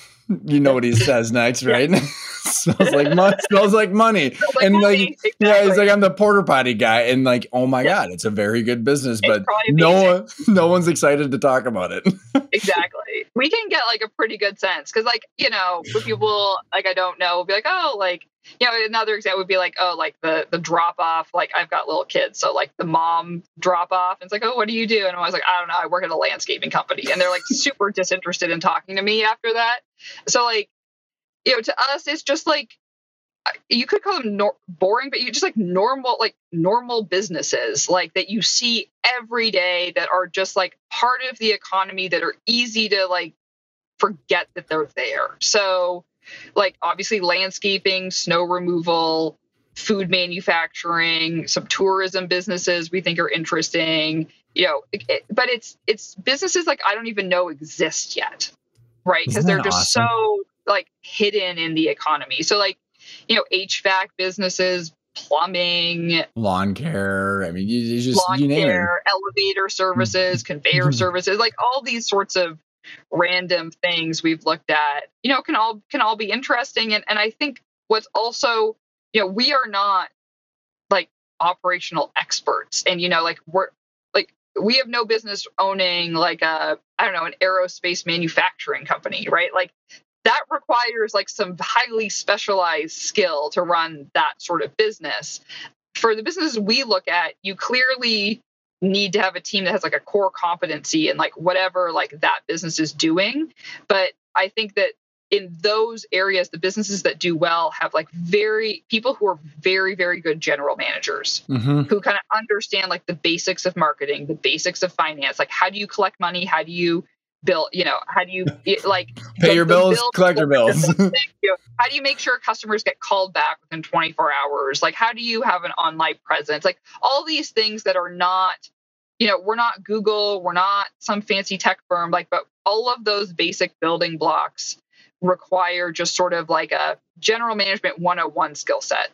You know what he says next, right? smells like money. smells like money. Like and money. like, exactly. yeah, he's like, I'm the porta potty guy, and like, oh my god, it's a very good business, but no one, no one's excited to talk about it. exactly. We can get like a pretty good sense because, like, you know, people like I don't know, will be like, oh, like you know, another example would be like, oh, like the the drop off. Like I've got little kids, so like the mom drop off, and it's like, oh, what do you do? And I was like, I don't know, I work at a landscaping company, and they're like super disinterested in talking to me after that. So like, you know, to us, it's just like you could call them nor- boring, but you just like normal, like normal businesses, like that you see every day that are just like part of the economy that are easy to like forget that they're there. So like obviously landscaping, snow removal, food manufacturing, some tourism businesses we think are interesting. You know, it, but it's it's businesses like I don't even know exist yet, right? Because they're just awesome? so like hidden in the economy. So like, you know, HVAC businesses, plumbing, lawn care. I mean, you, you just lawn you name care, it. elevator services, mm-hmm. conveyor mm-hmm. services, like all these sorts of random things we've looked at, you know, can all can all be interesting. And and I think what's also, you know, we are not like operational experts. And you know, like we're like we have no business owning like a I don't know, an aerospace manufacturing company, right? Like that requires like some highly specialized skill to run that sort of business. For the businesses we look at, you clearly need to have a team that has like a core competency in like whatever like that business is doing but i think that in those areas the businesses that do well have like very people who are very very good general managers mm-hmm. who kind of understand like the basics of marketing the basics of finance like how do you collect money how do you bill you know how do you like pay the, your bills bill collect your bills. how do you make sure customers get called back within 24 hours? Like how do you have an online presence? Like all these things that are not you know we're not google we're not some fancy tech firm like but all of those basic building blocks require just sort of like a general management 101 skill set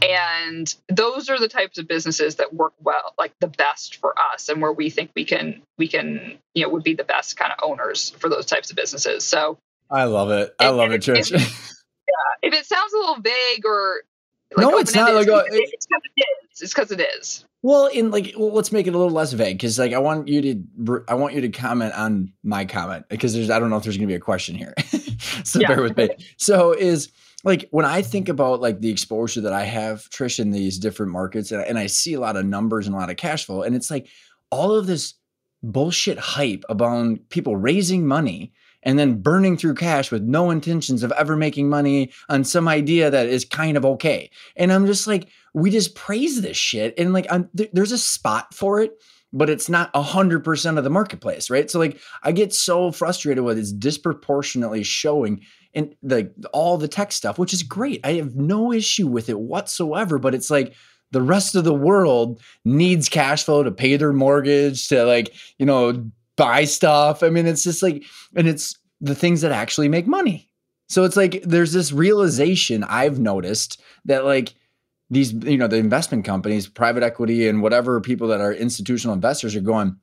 and those are the types of businesses that work well like the best for us and where we think we can we can you know would be the best kind of owners for those types of businesses. So i love it. I love it trish. Yeah if it sounds a little vague or like no it's not like uh, it's because it is. It's because it is. Well, in like, well, let's make it a little less vague because, like, I want you to, I want you to comment on my comment because there's, I don't know if there's going to be a question here, so yeah. bear with me. So, is like when I think about like the exposure that I have, Trish, in these different markets, and, and I see a lot of numbers and a lot of cash flow, and it's like all of this bullshit hype about people raising money and then burning through cash with no intentions of ever making money on some idea that is kind of okay. And I'm just like, we just praise this shit, and like, th- there's a spot for it but it's not 100% of the marketplace, right? So like I get so frustrated with it's disproportionately showing and the all the tech stuff, which is great. I have no issue with it whatsoever, but it's like the rest of the world needs cash flow to pay their mortgage, to like, you know, buy stuff. I mean, it's just like and it's the things that actually make money. So it's like there's this realization I've noticed that like these you know the investment companies private equity and whatever people that are institutional investors are going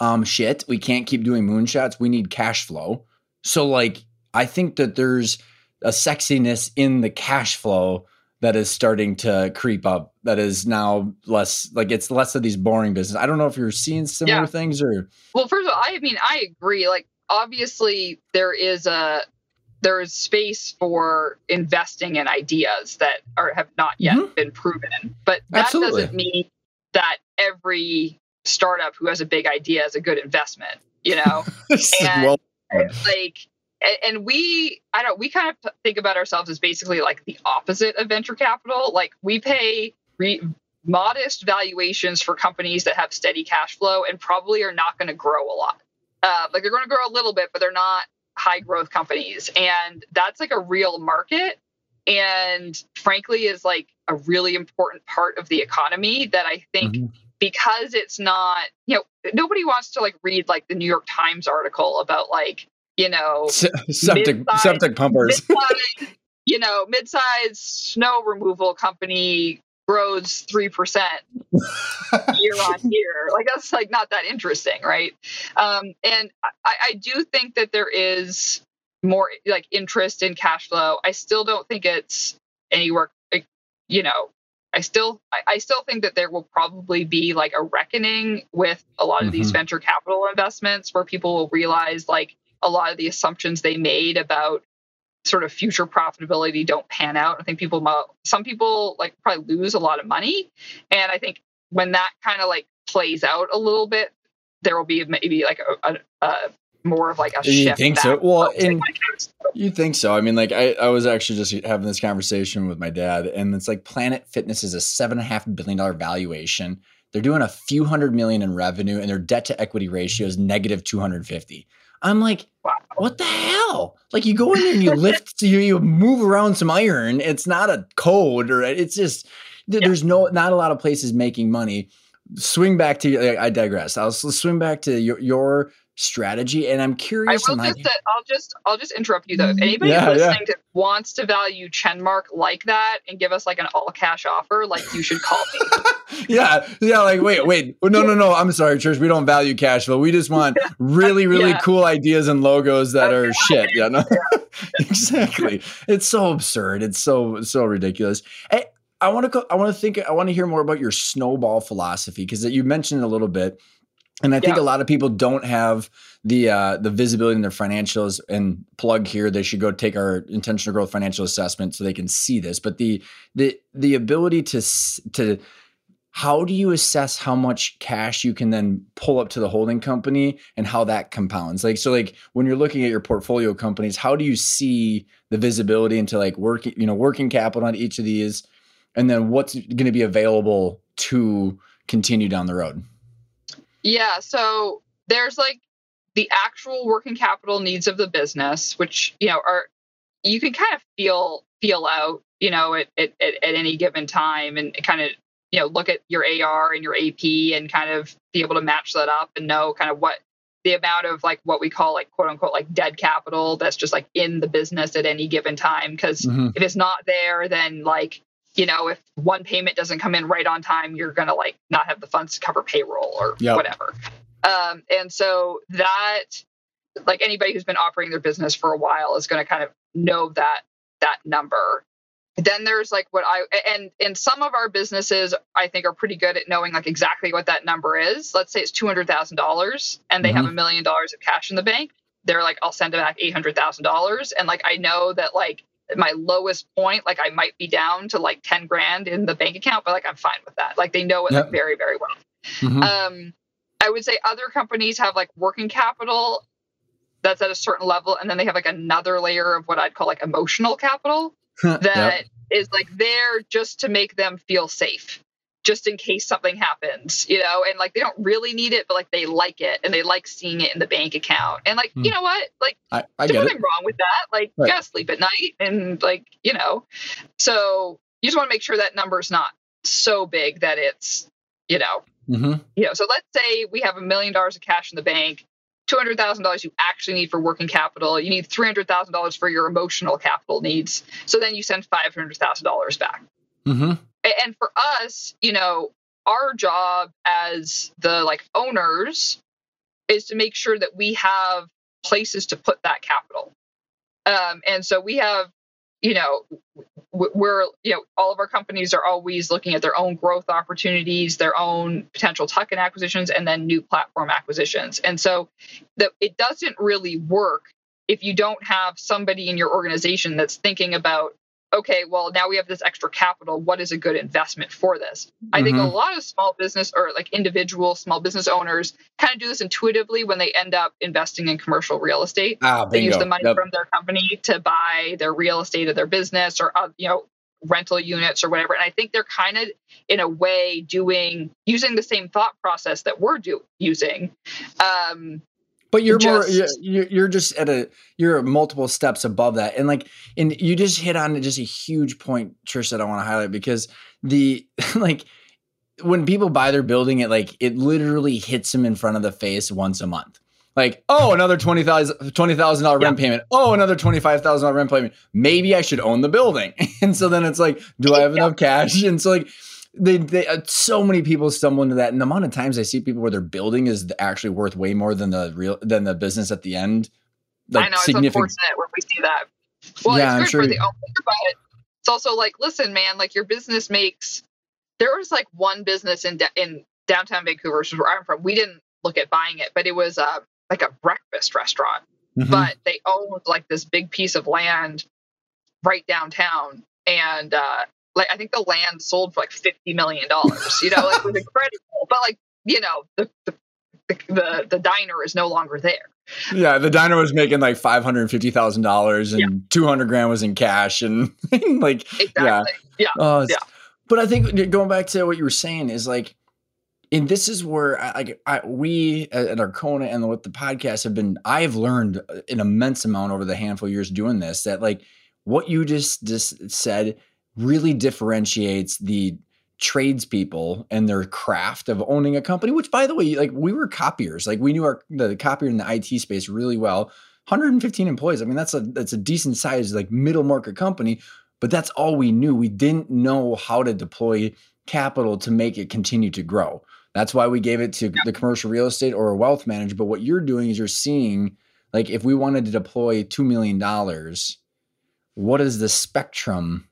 um shit we can't keep doing moonshots. We need cash flow. So like i think that there's a sexiness in the cash flow that is starting to creep up that is now less like it's less of these boring business. I don't know if you're seeing similar yeah. things or well first of all i mean i agree. Like obviously there is a there is space for investing in ideas that are have not yet mm-hmm. been proven. But that Absolutely. doesn't mean that every startup who has a big idea is a good investment, you know? and well, like and we i don't we kind of think about ourselves as basically like the opposite of venture capital like we pay re- modest valuations for companies that have steady cash flow and probably are not going to grow a lot uh, like they're going to grow a little bit but they're not high growth companies. And that's like a real market. And frankly, is like a really important part of the economy that I think mm-hmm. because it's not, you know, nobody wants to like read like the New York Times article about like, you know, septic, septic pumpers. you know, mid-sized snow removal company grows 3% year on year. Like that's like not that interesting, right? Um, and I, I do think that there is more like interest in cash flow. I still don't think it's anywhere, you know, I still I, I still think that there will probably be like a reckoning with a lot of mm-hmm. these venture capital investments where people will realize like a lot of the assumptions they made about sort of future profitability don't pan out. I think people, some people like probably lose a lot of money. And I think when that kind of like plays out a little bit, there will be maybe like a, a, a more of like a you shift. think so? Well, in, you think so? I mean, like I, I was actually just having this conversation with my dad, and it's like Planet Fitness is a seven and a half billion dollar valuation. They're doing a few hundred million in revenue, and their debt to equity ratio is negative two hundred fifty. I'm like, wow. what the hell? Like you go in there and you lift, you you move around some iron. It's not a code, or it's just yeah. there's no not a lot of places making money. Swing back to I digress. I'll swing back to your your strategy and i'm curious I will just, i'll just i'll just interrupt you though. If mm-hmm. anybody yeah, listening yeah. to wants to value chenmark like that and give us like an all cash offer like you should call me. Yeah yeah like wait wait. Oh, no no no. I'm sorry church we don't value cash flow we just want really really yeah. cool ideas and logos that are shit yeah. No exactly. It's so absurd. It's so so ridiculous. Hey, I want to I want to think I want to hear more about your snowball philosophy because you mentioned a little bit and I think yeah. a lot of people don't have the uh, the visibility in their financials. And plug here, they should go take our intentional growth financial assessment so they can see this. But the the the ability to to how do you assess how much cash you can then pull up to the holding company and how that compounds like so like when you're looking at your portfolio companies how do you see the visibility into like working you know working capital on each of these and then what's going to be available to continue down the road yeah. So there's like the actual working capital needs of the business, which, you know, are you can kind of feel feel out, you know, at, at, at any given time and kind of, you know, look at your AR and your AP and kind of be able to match that up and know kind of what the amount of like what we call like quote unquote like dead capital that's just like in the business at any given time. because mm-hmm. if it's not there, then like you know, if one payment doesn't come in right on time, you're going to like not have the funds to cover payroll or yep. whatever. Um, and so that, like anybody who's been operating their business for a while is going to kind of know that that number. Then there's like what I and and some of our businesses I think are pretty good at knowing like exactly what that number is. Let's say it's two hundred thousand dollars and they mm-hmm. have a million dollars of cash in the bank. They're like, I'll send them back eight hundred thousand dollars, and like I know that like my lowest point, like I might be down to like 10 grand in the bank account, but like I'm fine with that. Like they know it yep. like very, very well. Mm-hmm. Um, I would say other companies have like working capital that's at a certain level, and then they have like another layer of what I'd call like emotional capital that yep. is like there just to make them feel safe just in case something happens, you know, and like they don't really need it, but like they like it and they like seeing it in the bank account. And like, mm. you know what? Like I, I there's nothing it. wrong with that. Like right. you gotta sleep at night and like, you know. So you just want to make sure that number's not so big that it's, you know, mm-hmm. you know, so let's say we have a million dollars of cash in the bank. $200,000 you actually need for working capital. You need $300,000 for your emotional capital needs. So then you send $500,000 back. Mm-hmm and for us you know our job as the like owners is to make sure that we have places to put that capital. Um, and so we have you know we're you know all of our companies are always looking at their own growth opportunities their own potential tuck-in acquisitions and then new platform acquisitions. And so that it doesn't really work if you don't have somebody in your organization that's thinking about okay, well, now we have this extra capital. What is a good investment for this? Mm-hmm. I think a mm-hmm. lot of small business or like individual small business owners kind of do this intuitively when they end up investing in commercial real estate. Ah, they use the money yep. from their company to buy their real estate of their business or, uh, you know, rental units or whatever. And I think they're kind of in a way doing using the same thought process that we're do using. Um, but you're just, more you're, you're just at a you're multiple steps above that. And like and you just hit on just a huge point trish that i want to highlight because the like when people buy their building it like it literally hits them in front of the face once a month. Like oh another $20000 $20000 rent payment. Oh another $25000 rent payment. Maybe i should own the building. And so then it's like do i have enough cash? And so like they, they uh, so many people stumble into that and the amount of times i see people where their building is actually worth way more than the real than the business at the end like i know it's unfortunate when we see that well yeah, it's good sure for the owner but it's also like listen man like your business makes there was like one business in in downtown vancouver which is where i'm from we didn't look at buying it but it was uh, like a breakfast restaurant mm-hmm. but they owned like this big piece of land right downtown and uh, like I think the land sold for like fifty million dollars. You know, like it was incredible. But like you know, the, the the the diner is no longer there. Yeah, the diner was making like five hundred fifty thousand dollars, and yeah. two hundred grand was in cash, and like exactly. yeah, yeah, uh, yeah. But I think going back to what you were saying is like, and this is where I, like I, we at Arkona and with the podcast have been. I've learned an immense amount over the handful of years doing this. That like what you just just said really differentiates the tradespeople and their craft of owning a company, which by the way, like we were copiers, like we knew our the copier in the IT space really well. 115 employees. I mean, that's a that's a decent size, like middle market company, but that's all we knew. We didn't know how to deploy capital to make it continue to grow. That's why we gave it to the commercial real estate or a wealth manager. But what you're doing is you're seeing like if we wanted to deploy $2 million, what is the spectrum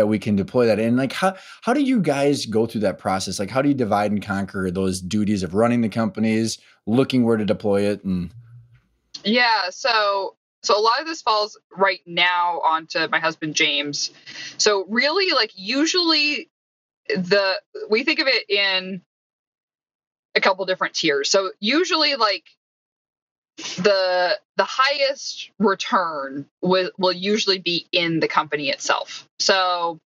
that we can deploy that in like how how do you guys go through that process? Like how do you divide and conquer those duties of running the companies looking where to deploy it and yeah so so a lot of this falls right now onto my husband james. So really like usually the we think of it in a couple different tiers. So usually like the the highest return will, will usually be in the company itself. So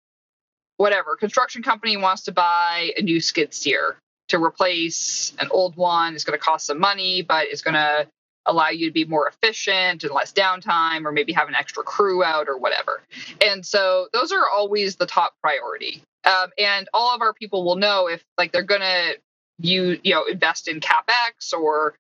whatever construction company wants to buy a new skid steer to replace an old one is going to cost some money, but it's going to allow you to be more efficient and less downtime or maybe have an extra crew out or whatever. And so those are always the top priority. Um, and all of our people will know if like they're going to you you know invest in capex or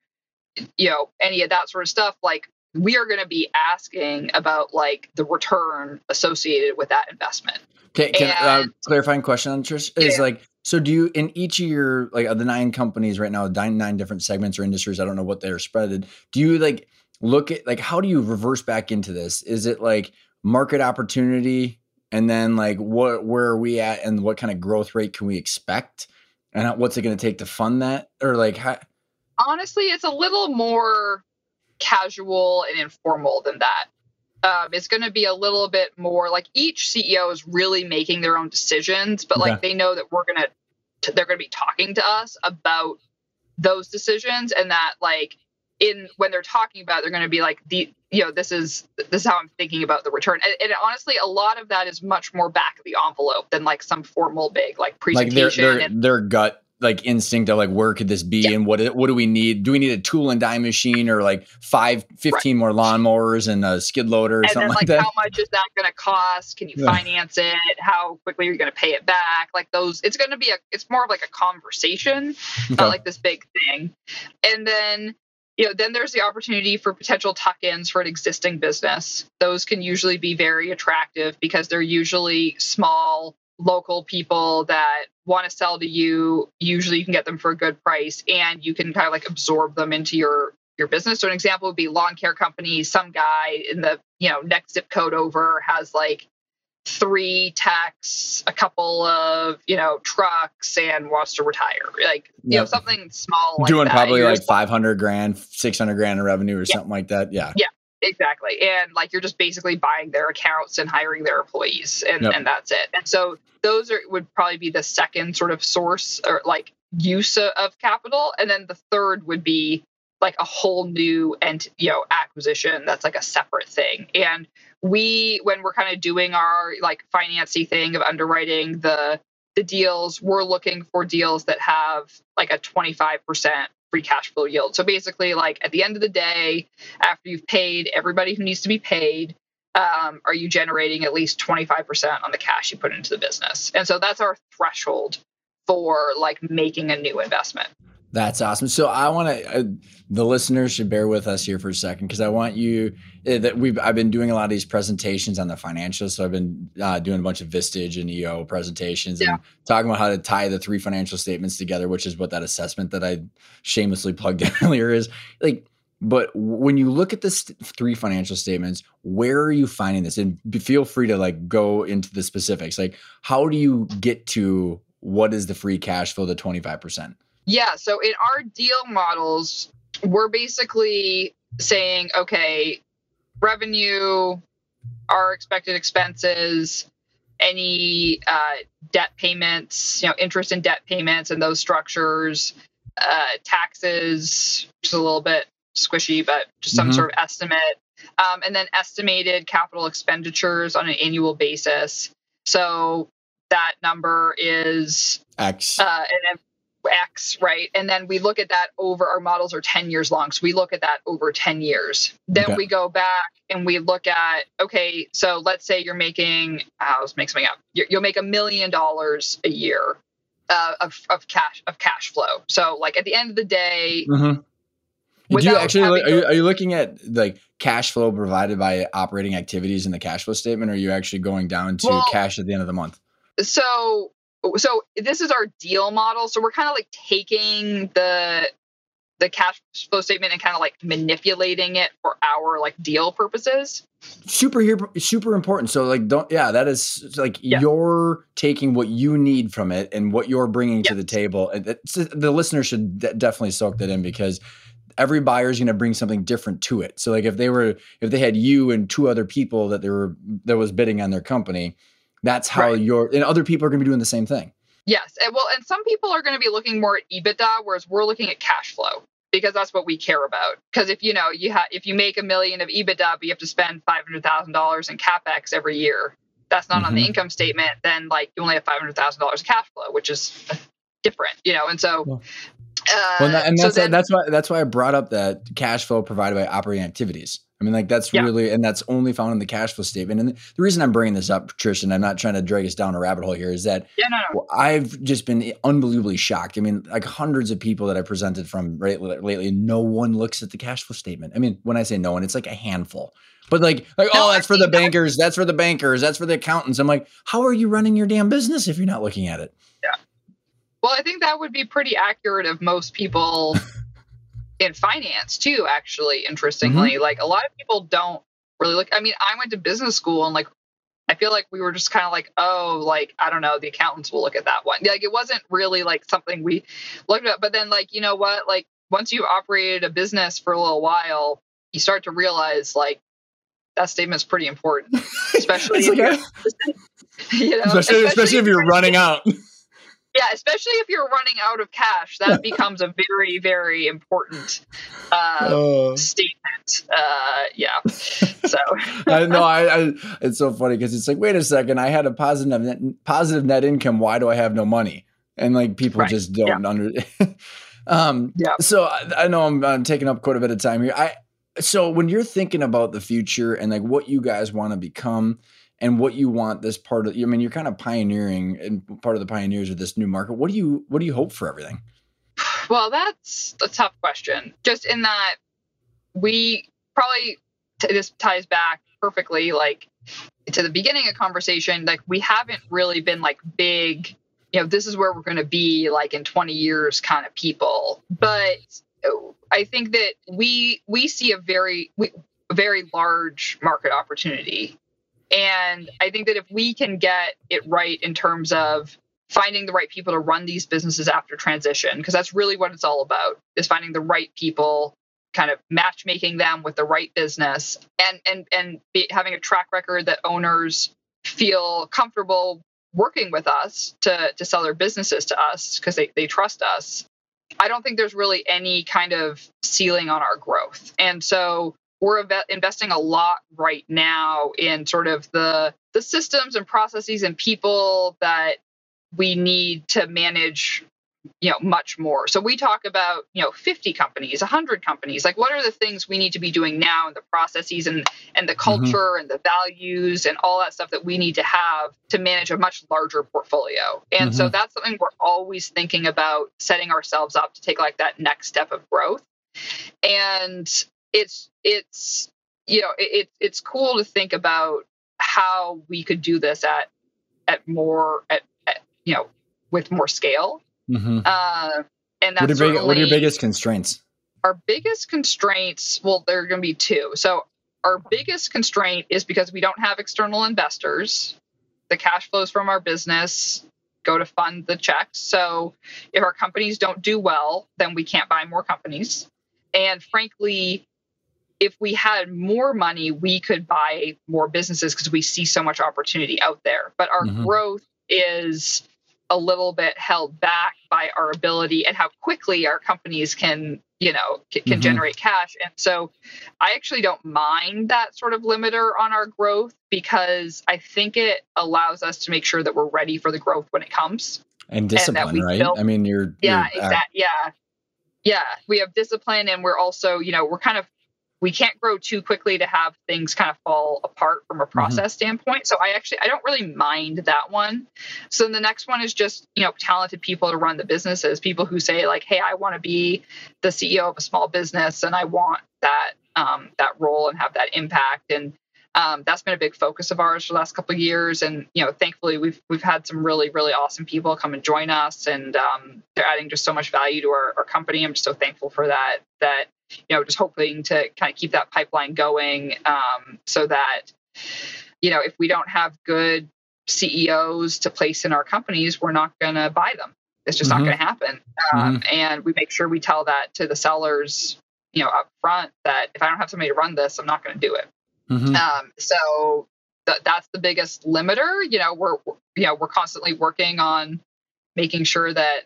you know any of that sort of stuff like we are going to be asking about like the return associated with that investment. Okay, can, uh, and, uh, clarifying question on Trish is yeah. like so do you in each of your like of the nine companies right now, nine nine different segments or industries, I don't know what they're spreaded. Do you like look at like how do you reverse back into this? Is it like market opportunity and then like what where are we at and what kind of growth rate can we expect? And what's it going to take to fund that? Or like how honestly, it's a little more casual and informal than that. Um, it's going to be a little bit more like each CEO is really making their own decisions, but like they know that we're going to, they're going to be talking to us about those decisions and that like in when they're talking about, it, they're going to be like the, you know, this is, this is how I'm thinking about the return. And, and, honestly, a lot of that is much more back of the envelope than like some formal big like presentation. Like their, their, and, their gut like instinct of like where could this be yeah. and what what do we need? Do we need a tool and die machine or like five, 15 right. more lawnmowers and a skid loader or and something then, like, like, that? How much is that going to cost? Can you yeah. finance it? How quickly are you going to pay it back? Like those, it's going to be a. It's more of like a conversation, okay. not like this big thing. And then you know, then there's the opportunity for potential tuck-ins for an existing business. Those can usually be very attractive because they're usually small local people that want to sell to you usually you can get them for a good price and you can kind of like absorb them into your your business. So an example would be lawn care company some guy in the you know next zip code over has like three techs a couple of you know trucks and wants to retire. Like you know something small like doing that. probably You're like 500 grand 600 grand in revenue or yeah. something like that? Yeah. Yeah Exactly. And like you're just basically buying their accounts and hiring their employees and, yep. and that's it. And so those are would probably be the second sort of source or like use of capital. And then the third would be like a whole new and you know acquisition that's like a separate thing. And we when we're kind of doing our like financy thing of underwriting the the deals, we're looking for deals that have like a 25% free cash flow yield. So basically, like at the end of the day, after you've paid everybody who needs to be paid, um, are you generating at least 25% on the cash you put into the business? And so that's our threshold for like making a new investment. That's awesome. So I want to, uh, the listeners should bear with us here for a second because I want you that we've, I've been doing a lot of these presentations on the financials. So I've been uh, doing a bunch of Vistage and EO presentations yeah. and talking about how to tie the three financial statements together, which is what that assessment that I shamelessly plugged in earlier is like. But when you look at the st- three financial statements, where are you finding this? And feel free to like go into the specifics. Like, how do you get to what is the free cash flow, the 25%? Yeah. So in our deal models, we're basically saying, okay, revenue, our expected expenses, any uh, debt payments, you know, interest and debt payments and those structures, uh, taxes, which is a little bit squishy, but just some mm-hmm. sort of estimate. Um, and then estimated capital expenditures on an annual basis. So that number is X. Uh, and X, right? And then we look at that over our models are 10 years long. So we look at that over 10 years. Then okay. we go back and we look at, okay, so let's say you're making, uh, let's make something up. You'll make a million dollars a year uh, of, of cash, of cash flow. So like at the end of the day, mm-hmm. Do you actually are you, are you looking at like cash flow provided by operating activities in the cash flow statement, or are you actually going down to well, cash at the end of the month? So so this is our deal model. So we're kind of like taking the the cash flow statement and kind of like manipulating it for our like deal purposes. Super here, super important. So like, don't yeah, that is like yeah. you're taking what you need from it and what you're bringing to the table. And the listener should de- definitely soak that in because every buyer is going to bring something different to it. So like if they were if they had you and two other people that they were that was bidding on their company that's how right. you're, and other people are going to be doing the same thing. Yes. And well, and some people are going to be looking more at EBITDA, whereas we're looking at cash flow because that's what we care about. Because if you know you have if you make a million of EBITDA, but you have to spend five hundred thousand dollars in capex every year, that's not mm-hmm. on the mm-hmm. income statement. Then like you only have five hundred thousand dollars of cash flow, which is different, you know. And so, Uh, well, and that's so then, that's why that's why I brought up that cash flow provided by operating activities. I mean, like that's yeah. really, and that's only found in the cash flow statement. And the reason I'm bringing this up, Trish, and I'm not trying to drag us down a rabbit hole here, is that yeah, no, no. I've just been unbelievably shocked. I mean, like hundreds of people that I presented from right lately, no one looks at the cash flow statement. I mean, when I say no one, it's like a handful. But like, like no, oh, that's for the bankers. That's for the bankers. That's for the accountants. I'm like, how are you running your damn business if you're not looking at it? Yeah. Well, I think that would be pretty accurate of most people in finance too. Actually, interestingly, mm-hmm. like a lot of people don't really look. I mean, I went to business school and like I feel like we were just kind of like, oh, like I don't know, the accountants will look at that one. Like it wasn't really like something we looked at. But then, like you know what, like once you've operated a business for a little while, you start to realize like that statement's pretty important, especially if you're, you know, especially, especially, especially if you're running out. Yeah, especially if you're running out of cash, that becomes a very, very important uh, uh, statement. Uh, yeah. So I know I, I, it's so funny because it's like, wait a second, I had a positive net, positive net income. Why do I have no money? And like people right. just don't yeah. under. um, yeah. So I, I know I'm, I'm taking up quite a bit of time here. I so when you're thinking about the future and like what you guys want to become and what you want this part of I mean you're kind of pioneering and part of the pioneers of this new market. What do you what do you hope for everything? Well, that's a tough question. Just in that we probably t- this ties back perfectly like to the beginning of conversation like we haven't really been like big you know this is where we're going to be like in 20 years kind of people but I think that we we see a very we, very large market opportunity, and I think that if we can get it right in terms of finding the right people to run these businesses after transition, because that's really what it's all about is finding the right people kind of matchmaking them with the right business and and and be, having a track record that owners feel comfortable working with us to to sell their businesses to us because they, they trust us I don't think there's really any kind of ceiling on our growth. And so we're investing a lot right now in sort of the the systems and processes and people that we need to manage you know much more so we talk about you know 50 companies 100 companies like what are the things we need to be doing now and the processes and and the mm-hmm. culture mm-hmm. and the values and all that stuff that we need to have to manage a much larger portfolio and mm-hmm. so that's something we're always thinking about setting ourselves up to take like that next step of growth and it's it's you know it, it's cool to think about how we could do this at at more at, at you know with more scale Mm-hmm. Uh, and that's what are, big, what are your biggest constraints? Our biggest constraints, well, there are going to be two. So our biggest constraint is because we don't have external investors. The cash flows from our business go to fund the checks. So if our companies don't do well, then we can't buy more companies. And frankly, if we had more money, we could buy more businesses because we see so much opportunity out there. But our mm-hmm. growth is a little bit held back by our ability and how quickly our companies can you know can, mm-hmm. generate cash and so i actually don't mind that sort of limiter on our growth because i think it allows us to make sure that we're ready for the growth when it comes and discipline and right build, i mean you're yeah you're, exactly yeah yeah we have discipline and we're also you know we're kind of we can't grow too quickly to have things kind of fall apart from a mm-hmm. process mm-hmm. standpoint. So I actually I don't really mind that one. So the next one is just, you know, talented people to run the businesses, people who say like, "Hey, I want to be the CEO of a small business and I want that um, that role and have that impact." And um, that's been a big focus of ours for the last couple of years. And you know, thankfully, we've we've had some really really awesome people come and join us, and um, they're adding just so much value to our, our company. I'm just so thankful for that. That you know, just hoping to kind of keep that pipeline going um, so that, you know, if we don't have good CEOs to place in our companies, we're not going to buy them. It's just mm-hmm. not going to happen. Um, mm-hmm. And we make sure we tell that to the sellers, you know, up front that if I don't have somebody to run this, I'm not going to do it. Mm-hmm. Um, so th- that's the biggest limiter. You know, we're, you know, we're constantly working on making sure that,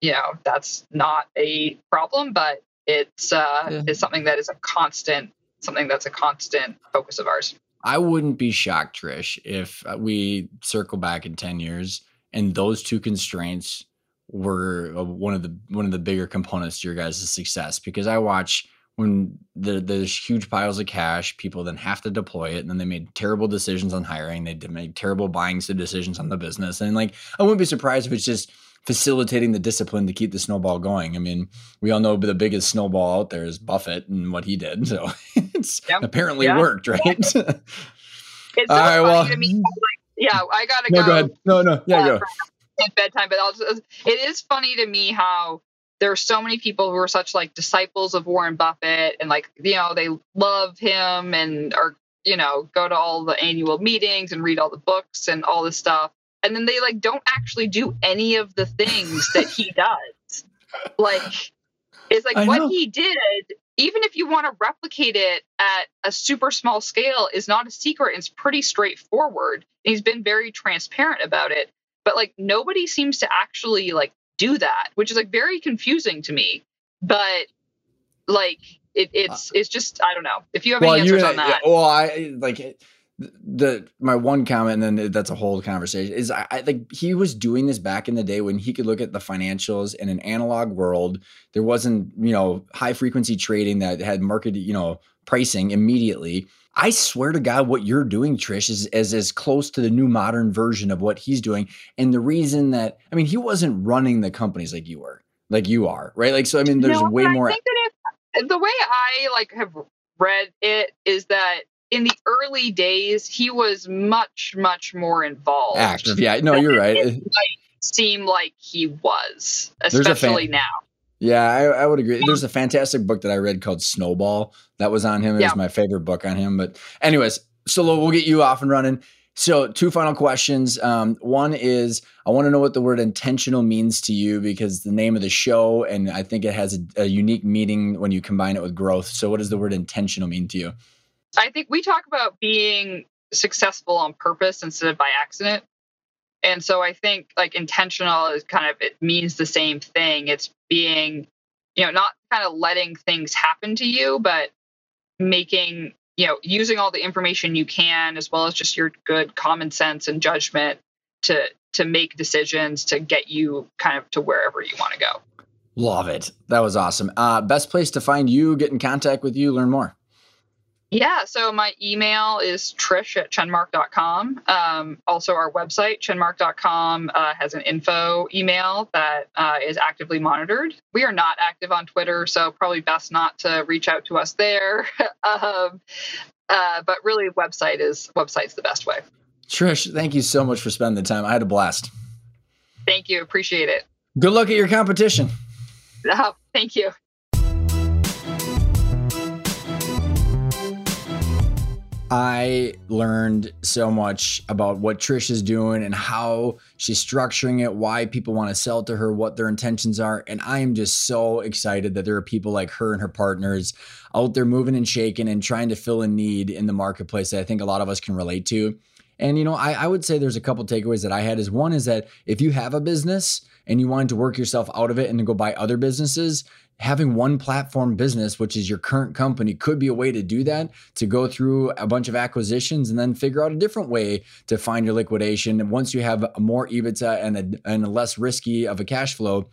you know, that's not a problem, but it's uh, yeah. it's something that is a constant something that's a constant focus of ours. I wouldn't be shocked, Trish, if uh, we circle back in ten years and those two constraints were uh, one of the one of the bigger components to your guys' success because I watch when the, there's huge piles of cash, people then have to deploy it, and then they made terrible decisions on hiring. They made terrible buying decisions on the business, and like I wouldn't be surprised if it's just facilitating the discipline to keep the snowball going. I mean, we all know the biggest snowball out there is Buffett and what he did, so it's yep. apparently yeah. worked, right? it's so all right, well, to me, like, yeah, I gotta no, go. Go ahead. No, no, yeah, uh, go. At bedtime, but I'll it is funny to me how there are so many people who are such like disciples of Warren Buffett and like you know they love him and are you know go to all the annual meetings and read all the books and all this stuff and then they like don't actually do any of the things that he does like it's like I what know. he did even if you want to replicate it at a super small scale is not a secret it's pretty straightforward he's been very transparent about it but like nobody seems to actually like do that, which is like very confusing to me. But like it, it's uh, it's just I don't know if you have well, any answers on that. Well, I like the my one comment, and then that's a whole conversation. Is I, I like he was doing this back in the day when he could look at the financials in an analog world. There wasn't you know high frequency trading that had market you know pricing immediately. I swear to God, what you're doing, Trish, is, is as close to the new modern version of what he's doing. And the reason that, I mean, he wasn't running the companies like you were, like you are, right? Like, so I mean, there's no, way more. If, the way I like have read it is that in the early days, he was much, much more involved. Active, yeah. No, you're right. It seem like he was, especially fan- now. Yeah, I, I, would agree. There's a fantastic book that I read called Snowball that was on him. It yeah. was my favorite book on him. But, anyways, so we'll get you off and running. So, two final questions. Um, one is I want to know what the word intentional means to you because the name of the show, and I think it has a, a unique meaning when you combine it with growth. So, what does the word intentional mean to you? I think we talk about being successful on purpose instead of by accident. And so I think like intentional is kind of it means the same thing. It's being, you know, not kind of letting things happen to you, but making, you know, using all the information you can as well as just your good common sense and judgment to to make decisions to get you kind of to wherever you want to go. Love it. That was awesome. Uh, best place to find you, get in contact with you, learn more. Yeah, so my email is trish at chenmark.com. Um, also, our website, chenmark.com, uh, has an info email that uh, is actively monitored. We are not active on Twitter, so probably best not to reach out to us there. um, uh, but really, website is website's the best way. Trish, thank you so much for spending the time. I had a blast. Thank you. Appreciate it. Good luck at your competition. Oh, thank you. I learned so much about what Trish is doing and how she's structuring it, why people want to sell to her, what their intentions are. And I am just so excited that there are people like her and her partners out there moving and shaking and trying to fill a need in the marketplace that I think a lot of us can relate to. And, you know, I, I would say there's a couple takeaways that I had is one is that if you have a business and you wanted to work yourself out of it and to go buy other businesses, having one platform business, which is your current company, could be a way to do that, to go through a bunch of acquisitions and then figure out a different way to find your liquidation. And once you have more EBITDA and a, and a less risky of a cash flow,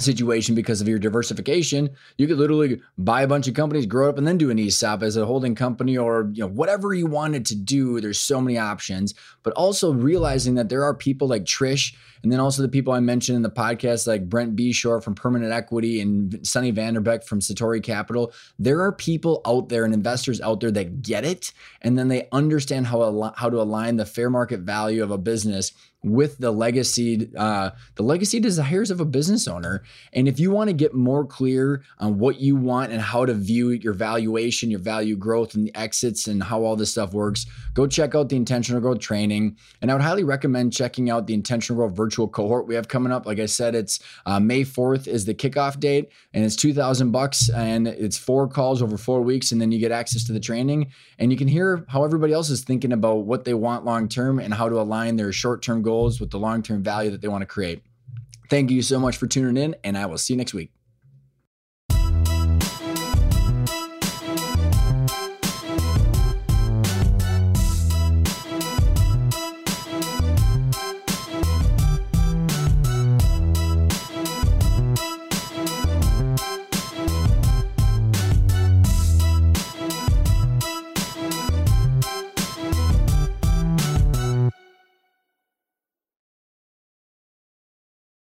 situation because of your diversification, you could literally buy a bunch of companies, grow up, and then do an ESOP as a holding company or you know whatever you wanted to do. There's so many options, but also realizing that there are people like Trish and then also the people I mentioned in the podcast, like Brent Beshore from Permanent Equity and Sonny Vanderbeck from Satori Capital. There are people out there and investors out there that get it, and then they understand how how to align the fair market value of a business with the legacy uh, the legacy desires of a business owner. And if you want to get more clear on what you want and how to view your valuation your value growth and the exits and how all this stuff works go check out the intentional growth training. And i would highly recommend checking out the intentional growth virtual cohort we have coming up. Like i said it's uh, may 4th is the kickoff date and it's 2000 bucks and it's four calls over four weeks and then you get access to the training. And you can hear how everybody else is thinking about what they want long term and how to align their short term goals with the long term value that they want to create. Thank you so much for tuning in, and I will see you next week.